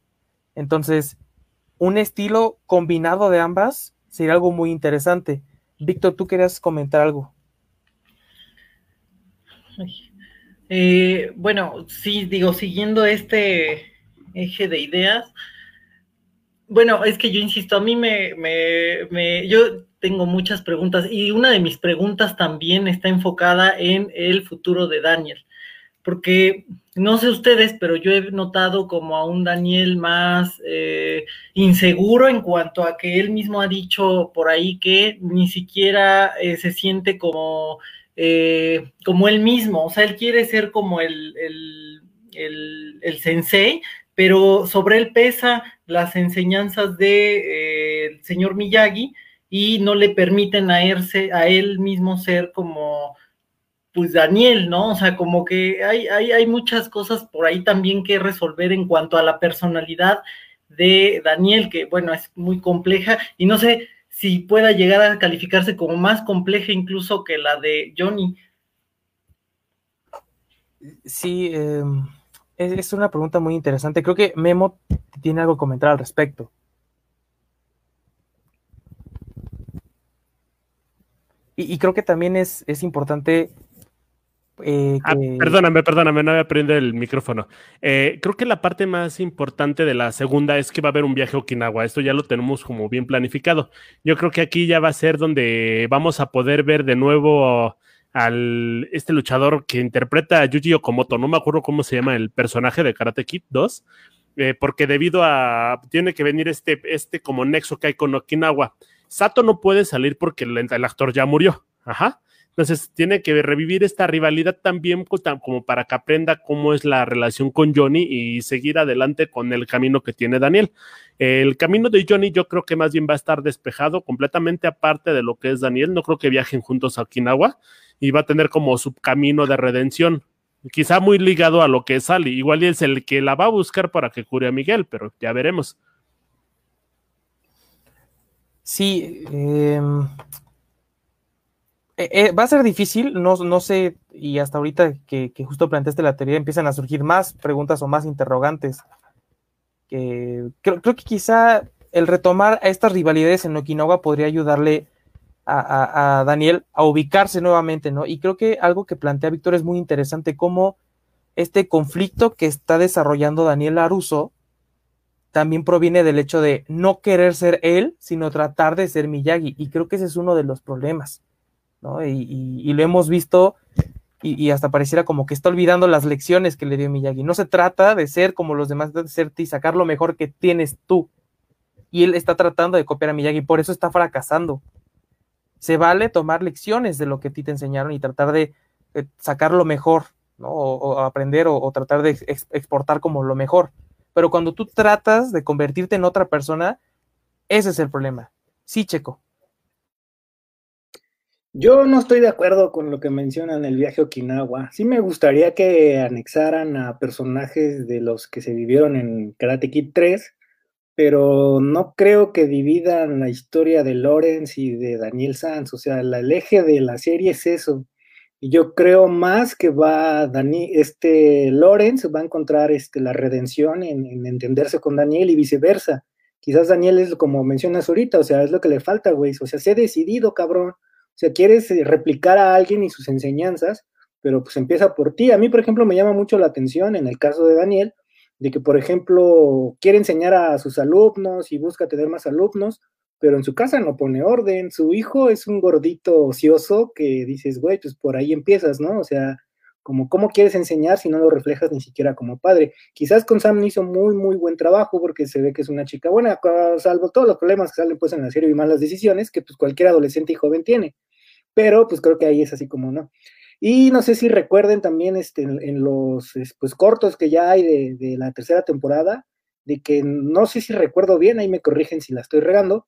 Entonces, un estilo combinado de ambas sería algo muy interesante. Víctor, tú querías comentar algo. Eh, bueno, sí, digo, siguiendo este eje de ideas, bueno, es que yo insisto, a mí me, me, me, yo tengo muchas preguntas y una de mis preguntas también está enfocada en el futuro de Daniel, porque no sé ustedes, pero yo he notado como a un Daniel más eh, inseguro en cuanto a que él mismo ha dicho por ahí que ni siquiera eh, se siente como, eh, como él mismo, o sea, él quiere ser como el, el, el, el sensei, pero sobre él pesa las enseñanzas de eh, señor Miyagi y no le permiten a, a él mismo ser como pues Daniel, ¿no? O sea, como que hay, hay, hay muchas cosas por ahí también que resolver en cuanto a la personalidad de Daniel, que bueno, es muy compleja y no sé si pueda llegar a calificarse como más compleja incluso que la de Johnny. Sí, eh, es, una pregunta muy interesante. Creo que Memo tiene algo que comentar al respecto. Y, creo que también es, importante. Eh, ah, perdóname, perdóname, no había prendido el micrófono. Eh, creo que la parte más importante de la segunda es que va a haber un viaje a Okinawa. Esto ya lo tenemos como bien planificado. Yo creo que aquí ya va a ser donde vamos a poder ver de nuevo al este luchador que interpreta a Yuji Okamoto, no me acuerdo cómo se llama el personaje de Karate Kid 2, eh, porque debido a, tiene que venir este, este como nexo que hay con Okinawa. Sato no puede salir porque el, actor ya murió, ajá. Entonces tiene que revivir esta rivalidad también pues, como para que aprenda cómo es la relación con Johnny y seguir adelante con el camino que tiene Daniel. El camino de Johnny yo creo que más bien va a estar despejado completamente aparte de lo que es Daniel. No creo que viajen juntos a Okinawa y va a tener como su camino de redención. Quizá muy ligado a lo que es Sally. Igual es el que la va a buscar para que cure a Miguel, pero ya veremos. Sí, eh, eh, eh, va a ser difícil, no, no sé, y hasta ahorita que, justo planteaste la teoría empiezan a surgir más preguntas o más interrogantes. Que, creo, que quizá el retomar a estas rivalidades en Okinawa podría ayudarle a, Daniel a ubicarse nuevamente, ¿no? Y creo que algo que plantea Víctor es muy interesante, cómo este conflicto que está desarrollando Daniel Aruso también proviene del hecho de no querer ser él, sino tratar de ser Miyagi. Y creo que ese es uno de los problemas y, lo hemos visto y, hasta pareciera como que está olvidando las lecciones que le dio Miyagi. No se trata de ser como los demás, de ser y sacar lo mejor que tienes tú. Y él está tratando de copiar a Miyagi, por eso está fracasando. Se vale tomar lecciones de lo que a ti te enseñaron y tratar de, sacar lo mejor, ¿no? O, aprender o, tratar de exportar como lo mejor. Pero cuando tú tratas de convertirte en otra persona, ese es el problema. Sí, Checo. Yo no estoy de acuerdo con lo que mencionan el viaje a Okinawa. Sí me gustaría que anexaran a personajes de los que se vivieron en Karate Kid 3, pero no creo que dividan la historia de Lawrence y de Daniel Sanz. O sea, el eje de la serie es eso. Y yo creo más que va Dani, este Lawrence va a encontrar este, la redención en, en entenderse con Daniel y viceversa. Quizás Daniel es como mencionas ahorita, o sea, es lo que le falta, güey. O sea, se ha decidido, cabrón o sea, quieres eh, replicar a alguien y sus enseñanzas, pero pues empieza por ti. A mí, por ejemplo, me llama mucho la atención en el caso de Daniel, de que, por ejemplo, quiere enseñar a sus alumnos y busca tener más alumnos, pero en su casa no pone orden. Su hijo es un gordito ocioso que dices, güey, pues por ahí empiezas, ¿no? O sea, como cómo quieres enseñar si no lo reflejas ni siquiera como padre. Quizás con Sam hizo muy, muy buen trabajo porque se ve que es una chica buena, salvo todos los problemas que salen pues en la serie y malas decisiones que pues cualquier adolescente y joven tiene. Pero pues creo que ahí es así como no. Y no sé si recuerden también este, en, los pues, cortos que ya hay de, la tercera temporada, de que no sé si recuerdo bien, ahí me corrigen si la estoy regando,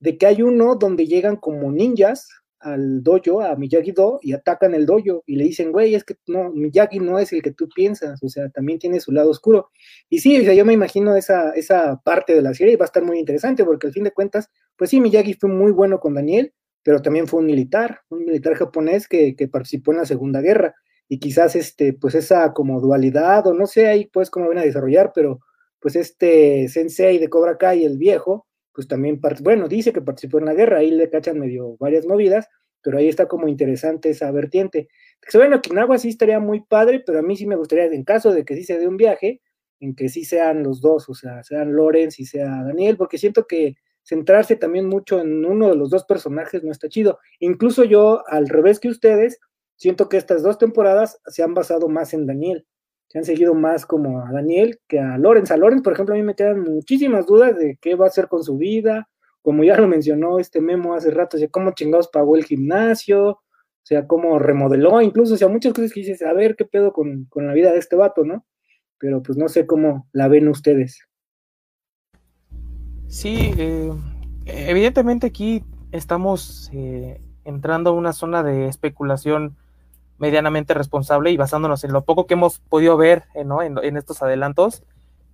de que hay uno donde llegan como ninjas al dojo, a Miyagi-Do, y atacan el dojo y le dicen, güey, es que no, Miyagi no es el que tú piensas, o sea, también tiene su lado oscuro. Y sí, o sea, yo me imagino esa, esa parte de la serie y va a estar muy interesante porque al fin de cuentas, pues sí, Miyagi fue muy bueno con Daniel, pero también fue un militar, un militar japonés que, que participó en la Segunda Guerra y quizás este, pues esa como dualidad o no sé ahí pues cómo van a desarrollar, pero pues este sensei de Cobra Kai, el viejo, pues también, bueno, dice que participó en la guerra, ahí le cachan medio varias movidas, pero ahí está como interesante esa vertiente. Que bueno, Okinawa sí estaría muy padre, pero a mí sí me gustaría, en caso de que sí se dé un viaje, en que sí sean los dos, o sea, sean Lorenz y sea Daniel, porque siento que centrarse también mucho en uno de los dos personajes no está chido. Incluso yo, al revés que ustedes, siento que estas dos temporadas se han basado más en Daniel se han seguido más como a Daniel que a Lorenz. A Lorenz, por ejemplo, a mí me quedan muchísimas dudas de qué va a hacer con su vida, como ya lo mencionó este memo hace rato, o sea, cómo chingados pagó el gimnasio, o sea, cómo remodeló, incluso, o sea, muchas cosas que dices, a ver qué pedo con, la vida de este vato, ¿no? Pero pues no sé cómo la ven ustedes. Sí, eh, evidentemente aquí estamos eh, entrando a una zona de especulación medianamente responsable y basándonos en lo poco que hemos podido ver eh, en, estos adelantos,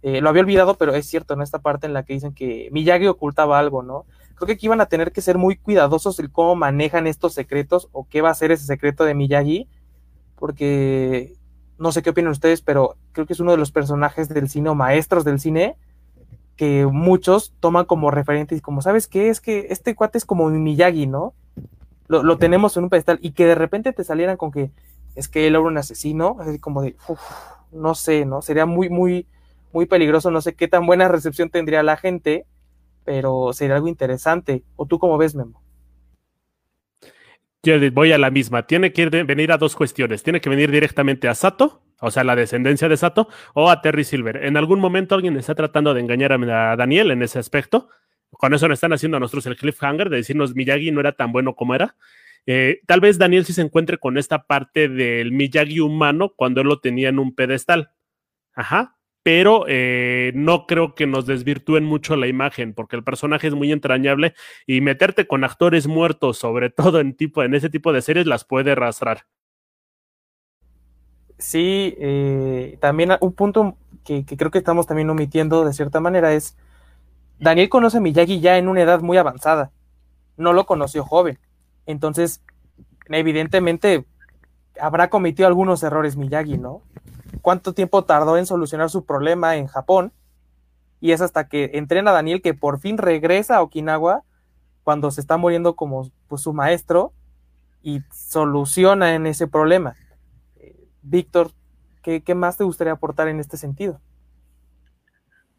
eh, lo había olvidado, pero es cierto, en esta parte en la que dicen que Miyagi ocultaba algo, ¿no? Creo que aquí van a tener que ser muy cuidadosos en cómo manejan estos secretos o qué va a ser ese secreto de Miyagi, porque no sé qué opinan ustedes, pero creo que es uno de los personajes del cine o maestros del cine que muchos toman como referente y como, ¿sabes qué? Es que este cuate es como Miyagi, ¿no? lo, tenemos en un pedestal y que de repente te salieran con que es que él era un asesino, así como de, no sé, ¿no? Sería muy, muy, muy peligroso, no sé qué tan buena recepción tendría la gente, pero sería algo interesante. ¿O tú cómo ves, Memo? Yo voy a la misma. Tiene que venir a dos cuestiones. Tiene que venir directamente a Sato, o sea, la descendencia de Sato, o a Terry Silver. En algún momento alguien está tratando de engañar a Daniel en ese aspecto con eso nos están haciendo a nosotros el cliffhanger de decirnos Miyagi no era tan bueno como era. Eh, tal vez Daniel sí se encuentre con esta parte del Miyagi humano cuando él lo tenía en un pedestal. Ajá. Pero eh, no creo que nos desvirtúen mucho la imagen, porque el personaje es muy entrañable y meterte con actores muertos, sobre todo en, tipo, en ese tipo de series, las puede arrastrar. Sí, eh, también un punto que, creo que estamos también omitiendo de cierta manera es, Daniel conoce a Miyagi ya en una edad muy avanzada, no lo conoció joven, entonces evidentemente habrá cometido algunos errores Miyagi, ¿no? ¿Cuánto tiempo tardó en solucionar su problema en Japón? Y es hasta que entrena a Daniel que por fin regresa a Okinawa cuando se está muriendo como pues, su maestro y soluciona en ese problema. Víctor, ¿qué, más te gustaría aportar en este sentido?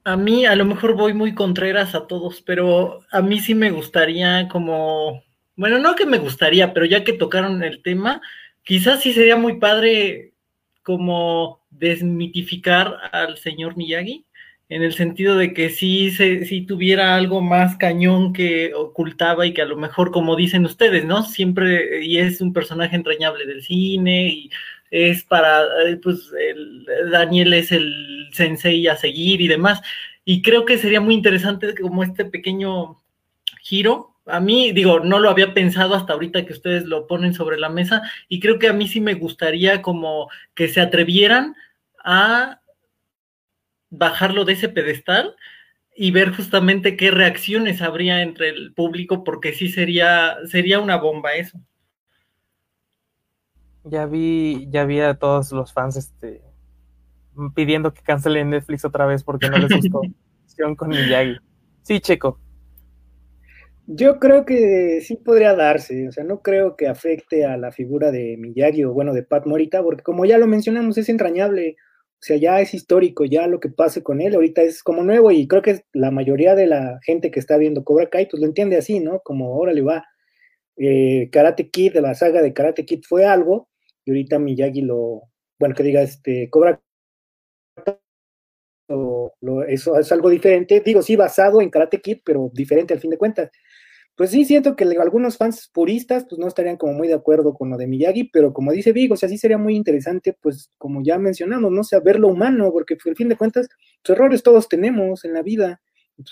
A mí a lo mejor voy muy contreras a todos, pero a mí sí me gustaría como, bueno, no que me gustaría, pero ya que tocaron el tema, quizás sí sería muy padre como desmitificar al señor Miyagi, en el sentido de que sí, se, si tuviera algo más cañón que ocultaba y que a lo mejor, como dicen ustedes, ¿no? Siempre, y es un personaje entrañable del cine y es para, eh, pues el, Daniel es el sensei a seguir y demás. Y creo que sería muy interesante como este pequeño giro. A mí, digo, no lo había pensado hasta ahorita que ustedes lo ponen sobre la mesa y creo que a mí sí me gustaría como que se atrevieran a bajarlo de ese pedestal y ver justamente qué reacciones habría entre el público porque sí sería sería una bomba eso. Ya vi, ya vi a todos los fans este, pidiendo que cancelen Netflix otra vez porque no les gustó con Miyagi. Sí, Checo. Yo creo que sí podría darse, o sea, no creo que afecte a la figura de Miyagi o bueno, de Pat Morita, porque como ya lo mencionamos, es entrañable, o sea, ya es histórico, ya lo que pase con él ahorita es como nuevo y creo que la mayoría de la gente que está viendo Cobra Kai, pues lo entiende así, ¿no? Como, órale, va, eh, Karate Kid, de la saga de Karate Kid fue algo, y ahorita Miyagi lo, bueno, que diga, este, cobra eso es algo diferente, digo, sí, basado en Karate Kid, pero diferente al fin de cuentas. Pues sí, siento que algunos fans puristas pues no estarían como muy de acuerdo con lo de Miyagi, pero como dice Vigo, o sea, sí sería muy interesante, pues como ya mencionamos, no sé, ver lo humano, porque pues, al fin de cuentas, los errores todos tenemos en la vida, pues,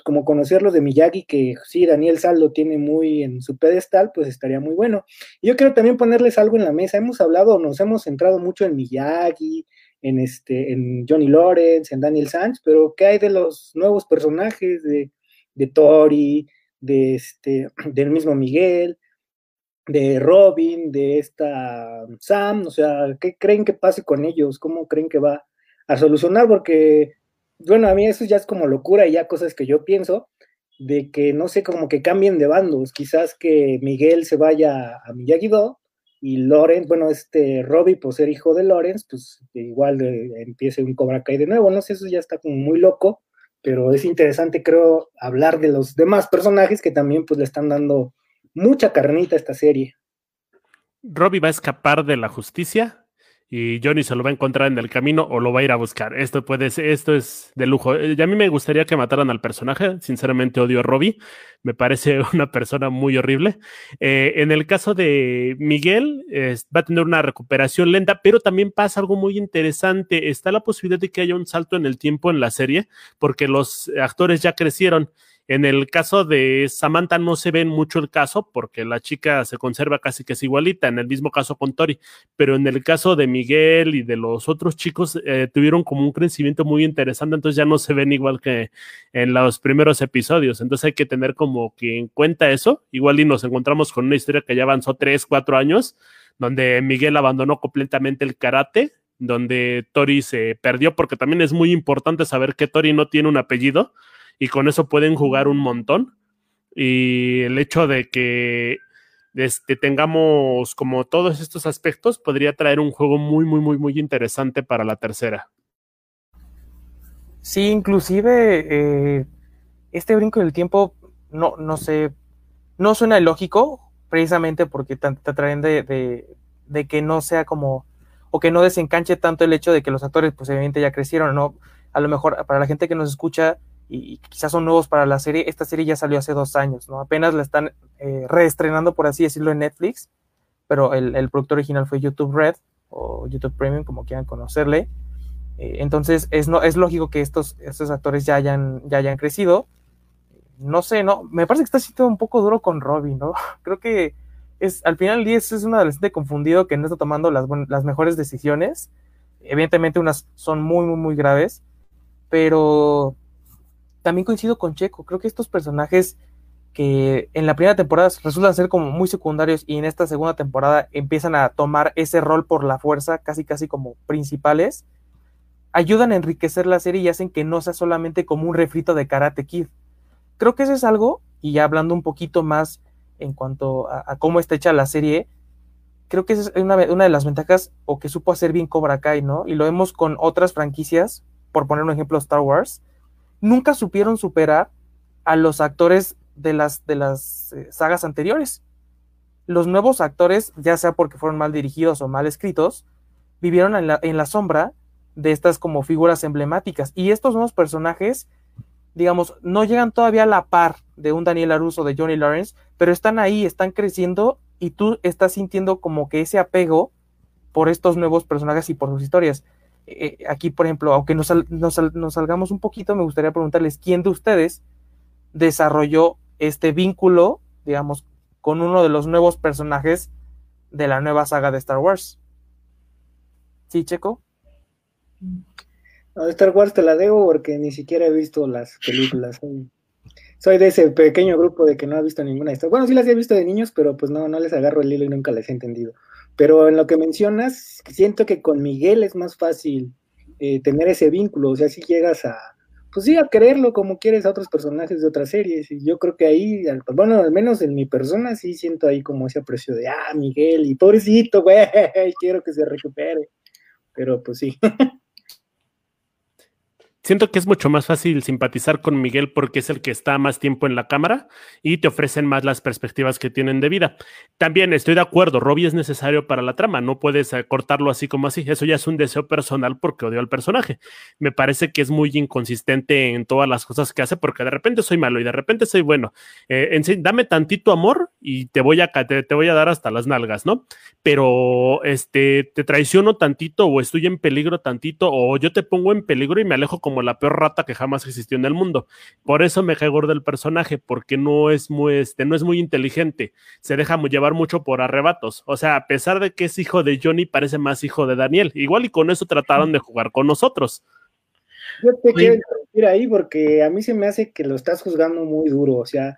como conocerlos de Miyagi, que sí, Daniel Saldo tiene muy en su pedestal, pues estaría muy bueno. Yo quiero también ponerles algo en la mesa. Hemos hablado, nos hemos centrado mucho en Miyagi, en este, en Johnny Lawrence, en Daniel Sanz, pero ¿qué hay de los nuevos personajes de, de Tori, de este, del mismo Miguel, de Robin, de esta Sam? O sea, ¿qué creen que pase con ellos? ¿Cómo creen que va a solucionar? Porque bueno, a mí eso ya es como locura y ya cosas que yo pienso, de que no sé, como que cambien de bandos, quizás que Miguel se vaya a Miyagi-Do y Lorenz, bueno, este Robbie, por ser hijo de Lorenz, pues igual empiece un Cobra Kai de nuevo, no sé, eso ya está como muy loco, pero es interesante, creo, hablar de los demás personajes que también pues le están dando mucha carnita a esta serie. Robbie va a escapar de la justicia y Johnny se lo va a encontrar en el camino o lo va a ir a buscar. Esto puede ser, esto es de lujo. Eh, y a mí me gustaría que mataran al personaje. Sinceramente odio a Robbie. Me parece una persona muy horrible. Eh, en el caso de Miguel, va a tener una recuperación lenta, pero también pasa algo muy interesante. Está la posibilidad de que haya un salto en el tiempo en la serie, porque los actores ya crecieron. En el caso de Samantha no se ve mucho el caso porque la chica se conserva casi que es igualita, en el mismo caso con Tori, pero en el caso de Miguel y de los otros chicos eh, tuvieron como un crecimiento muy interesante, entonces ya no se ven igual que en los primeros episodios, entonces hay que tener como que en cuenta eso, igual y nos encontramos con una historia que ya avanzó tres, cuatro años, donde Miguel abandonó completamente el karate, donde Tori se perdió, porque también es muy importante saber que Tori no tiene un apellido, y con eso pueden jugar un montón. Y el hecho de que este, tengamos como todos estos aspectos podría traer un juego muy, muy, muy, muy interesante para la tercera. Sí, inclusive eh, este brinco del tiempo, no, no sé, no suena lógico, precisamente porque te, traen de, de, que no sea como, o que no desencanche tanto el hecho de que los actores, pues obviamente ya crecieron, ¿no? A lo mejor para la gente que nos escucha, y, quizás son nuevos para la serie. Esta serie ya salió hace dos años, ¿no? Apenas la están eh, reestrenando, por así decirlo, en Netflix. pero el, productor original fue YouTube Red o YouTube Premium, como quieran conocerle. Eh, entonces es, no, es lógico que estos, estos actores ya hayan, ya hayan crecido. No sé, no, me parece que está siendo un poco duro con Robin, ¿no? Creo que es, al final el día es un adolescente confundido que no está tomando las, las mejores decisiones. Evidentemente unas son muy, muy, muy graves, pero también coincido con Checo. Creo que estos personajes que en la primera temporada resultan ser como muy secundarios y en esta segunda temporada empiezan a tomar ese rol por la fuerza, casi casi como principales, ayudan a enriquecer la serie y hacen que no sea solamente como un refrito de Karate Kid. Creo que eso es algo, y ya hablando un poquito más en cuanto a, cómo está hecha la serie, creo que esa es una, una, de las ventajas o que supo hacer bien Cobra Kai, ¿no? Y lo vemos con otras franquicias, por poner un ejemplo, Star Wars, nunca supieron superar a los actores de las, de las eh, sagas anteriores. Los nuevos actores, ya sea porque fueron mal dirigidos o mal escritos, vivieron en la, en la sombra de estas como figuras emblemáticas. Y estos nuevos personajes, digamos, no llegan todavía a la par de un Daniel Aruso, de Johnny Lawrence, pero están ahí, están creciendo y tú estás sintiendo como que ese apego por estos nuevos personajes y por sus historias. Eh, aquí, por ejemplo, aunque nos, nos, salgamos un poquito, me gustaría preguntarles quién de ustedes desarrolló este vínculo, digamos, con uno de los nuevos personajes de la nueva saga de Star Wars. ¿Sí, Checo? No, Star Wars te la debo porque ni siquiera he visto las películas. Soy, de ese pequeño grupo de que no ha visto ninguna historia. Bueno, sí las he visto de niños, pero pues no, no les agarro el hilo y nunca les he entendido. Pero en lo que mencionas, siento que con Miguel es más fácil eh, tener ese vínculo. O sea, si llegas a, pues sí, a quererlo como quieres a otros personajes de otras series. Y yo creo que ahí, bueno, al menos en mi persona sí siento ahí como ese aprecio de, ah, Miguel, y pobrecito, güey, quiero que se recupere. Pero pues sí. Siento que es mucho más fácil simpatizar con Miguel porque es el que está más tiempo en la cámara y te ofrecen más las perspectivas que tienen de vida. También estoy de acuerdo, Robbie es necesario para la trama, no puedes eh, cortarlo así como así. Eso ya es un deseo personal porque odio al personaje. Me parece que es muy inconsistente en todas las cosas que hace porque de repente soy malo y de repente soy bueno. Eh, dame tantito amor y te voy a te voy a dar hasta las nalgas, ¿no? Pero este te traiciono tantito o estoy en peligro tantito o yo te pongo en peligro y me alejo como la peor rata que jamás existió en el mundo. Por eso me cae gordo el personaje, porque no es muy, este, no es muy inteligente. Se deja llevar mucho por arrebatos. O sea, a pesar de que es hijo de Johnny, parece más hijo de Daniel. Igual y con eso trataron de jugar con nosotros. Yo te quiero interrumpir ahí porque a mí se me hace que lo estás juzgando muy duro. O sea,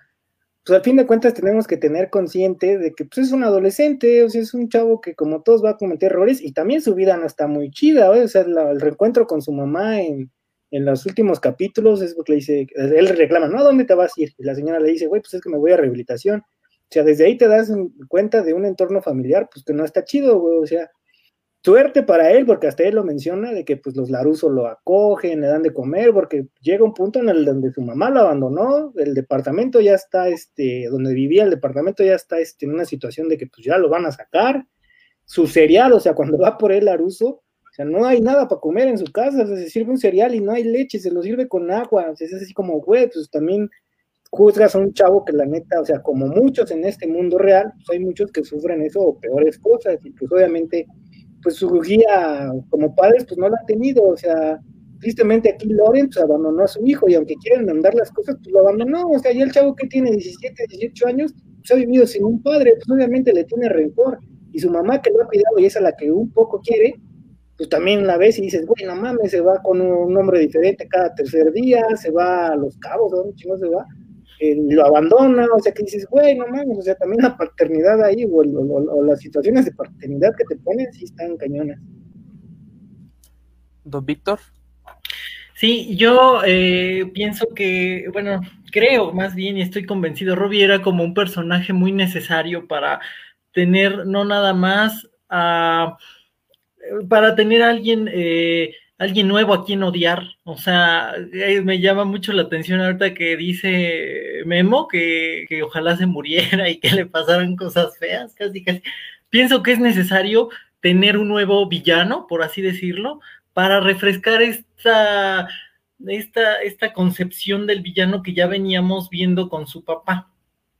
pues al fin de cuentas tenemos que tener consciente de que pues, es un adolescente, o sea, es un chavo que como todos va a cometer errores y también su vida no está muy chida, o sea, el reencuentro con su mamá en, en los últimos capítulos es porque le dice, él reclama, no, ¿a dónde te vas a ir? Y la señora le dice, güey, pues es que me voy a rehabilitación. O sea, desde ahí te das cuenta de un entorno familiar, pues que no está chido, güey, o sea, suerte para él, porque hasta él lo menciona, de que pues los Laruso lo acogen, le dan de comer, porque llega un punto en el donde su mamá lo abandonó, el departamento ya está, este, donde vivía el departamento ya está este, en una situación de que pues ya lo van a sacar, su cereal, o sea, cuando va por él Laruso, o sea, no hay nada para comer en su casa, se sirve un cereal y no hay leche, se lo sirve con agua, o sea, es así como, güey, pues también juzgas a un chavo que la neta, o sea, como muchos en este mundo real, pues hay muchos que sufren eso o peores cosas, y pues obviamente, pues su guía como padres, pues no lo han tenido, o sea, tristemente aquí Loren pues, abandonó a su hijo, y aunque quieren mandar las cosas, pues lo abandonó, o sea, y el chavo que tiene 17, 18 años, pues ha vivido sin un padre, pues obviamente le tiene rencor, y su mamá que lo ha cuidado y es a la que un poco quiere, pues también la ves y dices, güey, no mames, se va con un nombre diferente cada tercer día, se va a los cabos, ¿dónde chingo se va? Eh, lo abandona, o sea que dices, güey, no mames, o sea, también la paternidad ahí o, las situaciones de paternidad que te ponen sí están cañonas. Don Víctor. Sí, yo eh, pienso que, bueno, creo más bien y estoy convencido, Robbie era como un personaje muy necesario para tener no nada más a para tener alguien, eh, alguien nuevo a quien odiar. O sea, eh, me llama mucho la atención ahorita que dice Memo que, que, ojalá se muriera y que le pasaran cosas feas, casi, casi. Pienso que es necesario tener un nuevo villano, por así decirlo, para refrescar esta, esta, esta concepción del villano que ya veníamos viendo con su papá.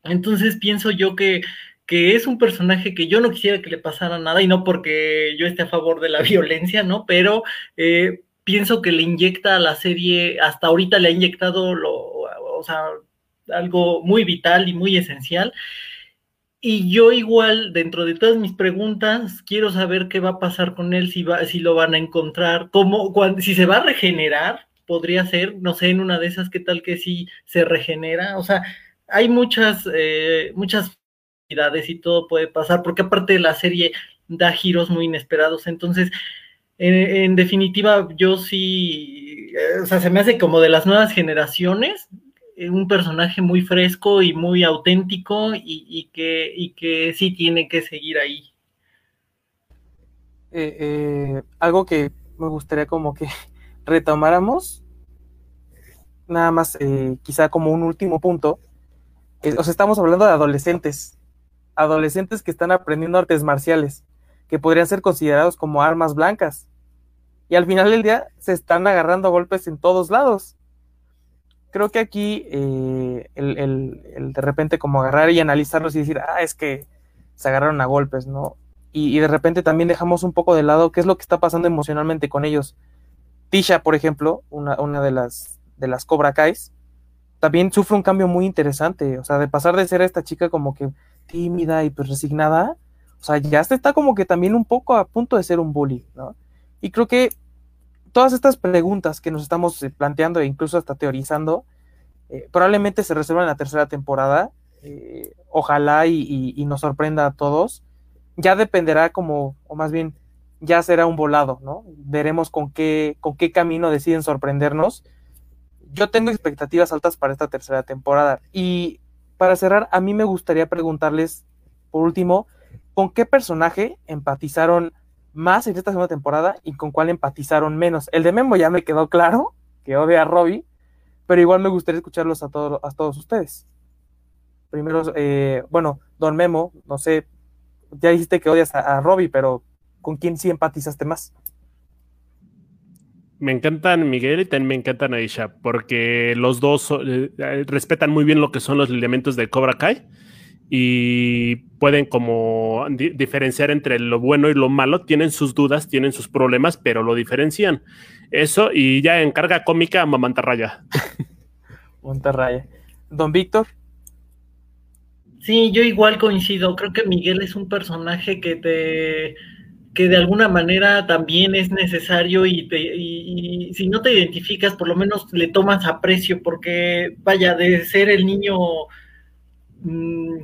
Entonces pienso yo que que es un personaje que yo no quisiera que le pasara nada y no porque yo esté a favor de la violencia, ¿no? Pero eh, pienso que le inyecta a la serie, hasta ahorita le ha inyectado lo, o sea, algo muy vital y muy esencial. Y yo igual, dentro de todas mis preguntas, quiero saber qué va a pasar con él, si, va, si lo van a encontrar, cómo, cuando, si se va a regenerar, podría ser, no sé, en una de esas, qué tal que sí se regenera. O sea, hay muchas, eh, muchas y todo puede pasar, porque aparte de la serie da giros muy inesperados. Entonces, en, definitiva, yo sí, eh, o sea, se me hace como de las nuevas generaciones, eh, un personaje muy fresco y muy auténtico y, que, y que sí tiene que seguir ahí. Eh, algo que me gustaría como que retomáramos, nada más quizá como un último punto, o sea, estamos hablando de adolescentes, adolescentes que están aprendiendo artes marciales, que podrían ser considerados como armas blancas. Y al final del día se están agarrando golpes en todos lados. Creo que aquí eh, el, de repente como agarrar y analizarlos y decir, ah, es que se agarraron a golpes, ¿no? Y, de repente también dejamos un poco de lado qué es lo que está pasando emocionalmente con ellos. Tisha, por ejemplo, una, una de las de las Cobra Kais, también sufre un cambio muy interesante. O sea, de pasar de ser esta chica como que tímida y pues resignada, o sea, ya está como que también un poco a punto de ser un bully, ¿no? Y creo que todas estas preguntas que nos estamos eh, planteando e incluso hasta teorizando, eh, probablemente se resuelvan en la tercera temporada. Eh, ojalá y, nos sorprenda a todos. Ya dependerá como, o más bien, ya será un volado, ¿no? Veremos con qué, con qué camino deciden sorprendernos. Yo tengo expectativas altas para esta tercera temporada. Y para cerrar, a mí me gustaría preguntarles, por último, ¿con qué personaje empatizaron más en esta segunda temporada y con cuál empatizaron menos? El de Memo ya me quedó claro, que odia a Robbie, pero igual me gustaría escucharlos a, todos a todos ustedes. Primero, eh, bueno, Don Memo, no sé, ya dijiste que odias a, a Robbie, pero ¿con quién sí empatizaste más? Me encantan Miguel y también me encantan Aisha, porque los dos eh, eh, respetan muy bien lo que son los elementos de Cobra Kai y pueden como diferenciar entre lo bueno y lo malo, tienen sus dudas, tienen sus problemas, pero lo diferencian. Eso y ya en carga cómica, Mamantarraya. Mantarraya. Don Víctor. Sí, yo igual coincido. Creo que Miguel es un personaje que te que de alguna manera también es necesario y, y, si no te identificas, por lo menos le tomas aprecio, porque vaya, de ser el niño, mm,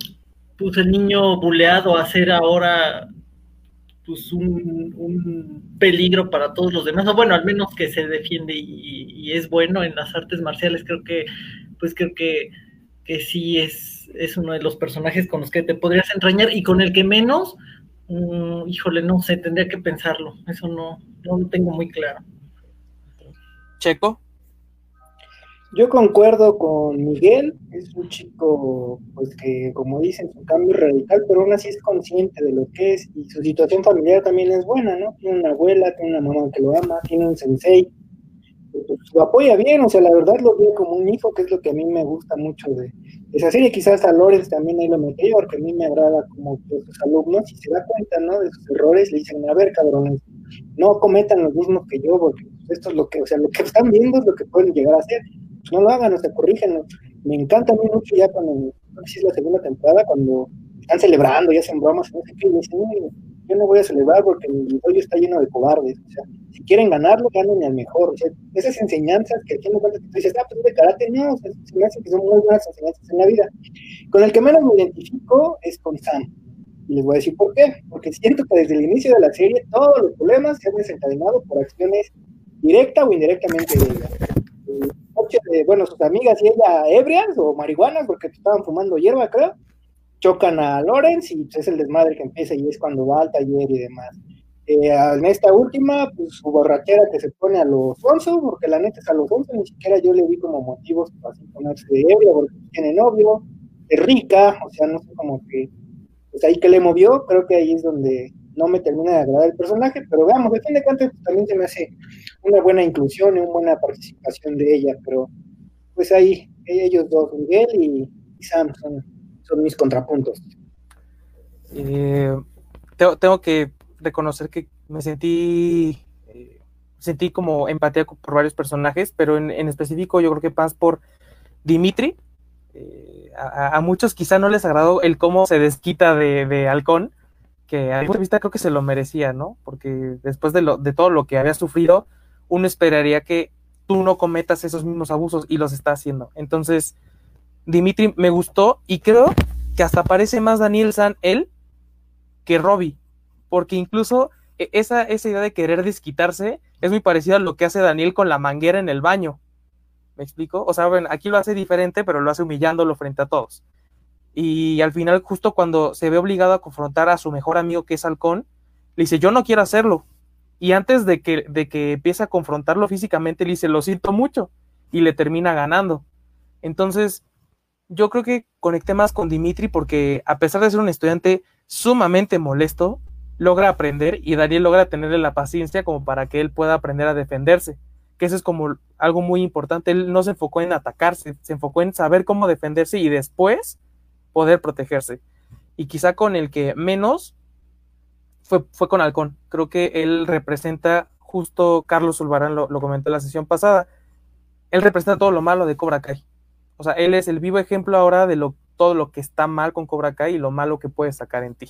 pues el niño buleado a ser ahora pues un, peligro para todos los demás, o bueno, al menos que se defiende y, es bueno en las artes marciales, creo que, pues creo que, que sí es, es uno de los personajes con los que te podrías entrañar y con el que menos, Mm, híjole, no sé, tendría que pensarlo. Eso no, no lo tengo muy claro. Checo. Yo concuerdo con Miguel, es un chico, pues que como dicen, su cambio radical, pero aún así es consciente de lo que es y su situación familiar también es buena, ¿no? Tiene una abuela, tiene una mamá que lo ama, tiene un sensei, pues, lo apoya bien, o sea, la verdad lo ve como un hijo, que es lo que a mí me gusta mucho de, esa serie. Quizás a Lorenz también ahí lo metí, porque a mí me agrada como que sus alumnos, y se da cuenta, ¿no? De sus errores, le dicen, a ver, cabrones, no cometan los mismos que yo, porque esto es lo que, o sea, lo que están viendo es lo que pueden llegar a hacer. Pues no lo hagan, o sea, corrígenlo. Me encanta a mí mucho ya cuando, no sé si es la segunda temporada, cuando están celebrando y hacen bromas, no sé qué, y dicen, yo no voy a celebrar porque mi rollo está lleno de cobardes. O sea, si quieren ganarlo, ganen al mejor. O sea, esas enseñanzas que aquí no cuenta que tú dices, ah, pues de karate, no, o sea, se me hace que son muy buenas enseñanzas en la vida. Con el que menos me identifico es con Sam. Y les voy a decir por qué. Porque siento que desde el inicio de la serie todos los problemas se han desencadenado por acciones directa o indirectamente de ella. De, bueno, sus amigas y ella ebrias o marihuanas porque estaban fumando hierba, creo chocan a Lorenz y pues, es el desmadre que empieza y es cuando va al taller y demás. En esta última, pues su borrachera que se pone a los 11, porque la neta es a los 11, ni siquiera yo le vi como motivos para ponerse de ebria, porque tiene novio, es rica, o sea, no sé cómo que, pues ahí que le movió, creo que ahí es donde no me termina de agradar el personaje, pero veamos, de fin de cuentas pues, también se me hace una buena inclusión y una buena participación de ella, pero pues ahí ellos dos, Miguel y, y Sam, son mis contrapuntos. Eh, tengo, que reconocer que me sentí, eh, sentí como empatía por varios personajes, pero en, específico yo creo que más por Dimitri. Eh, a, muchos quizá no les agradó el cómo se desquita de, de Halcón, que a mi vista creo que se lo merecía, ¿no? Porque después de, lo, de todo lo que había sufrido, uno esperaría que tú no cometas esos mismos abusos y los está haciendo. Entonces, Dimitri me gustó y creo que hasta parece más Daniel San él que Robbie, porque incluso e, esa, esa idea de querer desquitarse es muy parecida a lo que hace Daniel con la manguera en el baño. ¿Me explico? O sea, bueno, aquí lo hace diferente, pero lo hace humillándolo frente a todos. Y al final, justo cuando se ve obligado a confrontar a su mejor amigo que es Halcón, le dice, yo no quiero hacerlo. Y antes de que, de que empiece a confrontarlo físicamente, le dice, lo siento mucho. Y le termina ganando. Entonces, yo creo que conecté más con Dimitri porque a pesar de ser un estudiante sumamente molesto, logra aprender y Daniel logra tenerle la paciencia como para que él pueda aprender a defenderse, que eso es como algo muy importante. Él no se enfocó en atacarse, se enfocó en saber cómo defenderse y después poder protegerse. Y quizá con el que menos fue, fue con Halcón. Creo que él representa, justo Carlos Ulvarán lo, lo comentó en la sesión pasada, él representa todo lo malo de Cobra Kai. O sea, él es el vivo ejemplo ahora de lo, todo lo que está mal con Cobra Kai y lo malo que puede sacar en ti.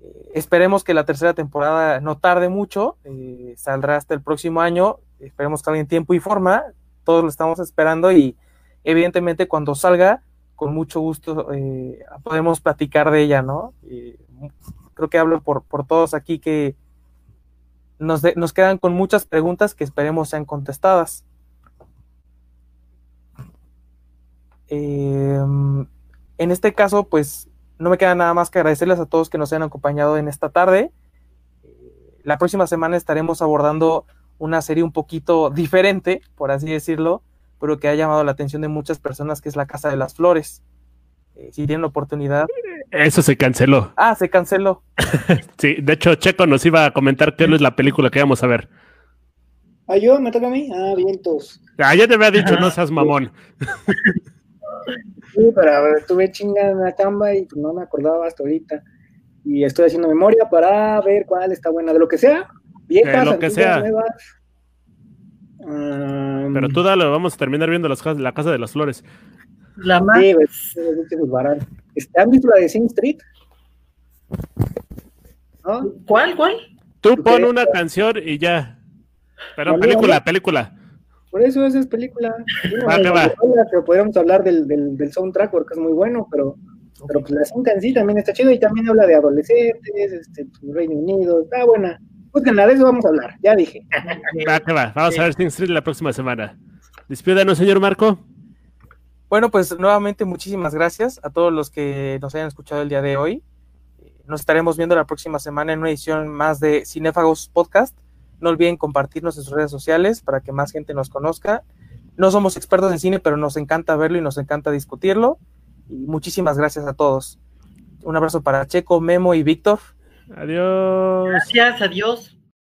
Eh, esperemos que la tercera temporada no tarde mucho, eh, saldrá hasta el próximo año, esperemos que en tiempo y forma, todos lo estamos esperando y evidentemente cuando salga, con mucho gusto eh, podemos platicar de ella, ¿no? creo que hablo por, por todos aquí que nos, nos quedan con muchas preguntas que esperemos sean contestadas. Em, en este caso, pues no me queda nada más que agradecerles a todos que nos hayan acompañado en esta tarde. La próxima semana estaremos abordando una serie un poquito diferente, por así decirlo, pero que ha llamado la atención de muchas personas, que es La Casa de las Flores. Eh, si tienen la oportunidad. Eso se canceló. Ah, se canceló. sí, de hecho, Checo nos iba a comentar qué es la película que íbamos a ver. ¿Ah, yo? ¿Me toca a mí? Ah, vientos. Ah, ya te había dicho, no seas mamón. Sí, pero estuve chingando en la chamba y pues, no me acordaba hasta ahorita. Y estoy haciendo memoria para ver cuál está buena, de lo que sea. Viejas, lo que sea. pero tú dale, vamos a terminar viendo las, la Casa de las Flores. La más. Sí, ¿Han visto la de Sing Street? ¿Cuál, cuál? Tú pon una canción y ya. Pero película, película. Por eso esa es película. podríamos hablar del, del, soundtrack porque es muy bueno, pero, pero pues la cinta en sí también está chido y también habla de adolescentes, este, pues, Reino Unido, está buena. Pues nada, de eso vamos a hablar, ya dije. Va, que va. Vamos a ver Sting Street la próxima semana. Despídanos, señor Marco. Bueno, pues nuevamente muchísimas gracias a todos los que nos hayan escuchado el día de hoy. Nos estaremos viendo la próxima semana en una edición más de Cinéfagos Podcast. No olviden compartirnos en sus redes sociales para que más gente nos conozca. No somos expertos en cine, pero nos encanta verlo y nos encanta discutirlo. Y muchísimas gracias a todos. Un abrazo para Checo, Memo y Víctor. Adiós. Gracias, adiós.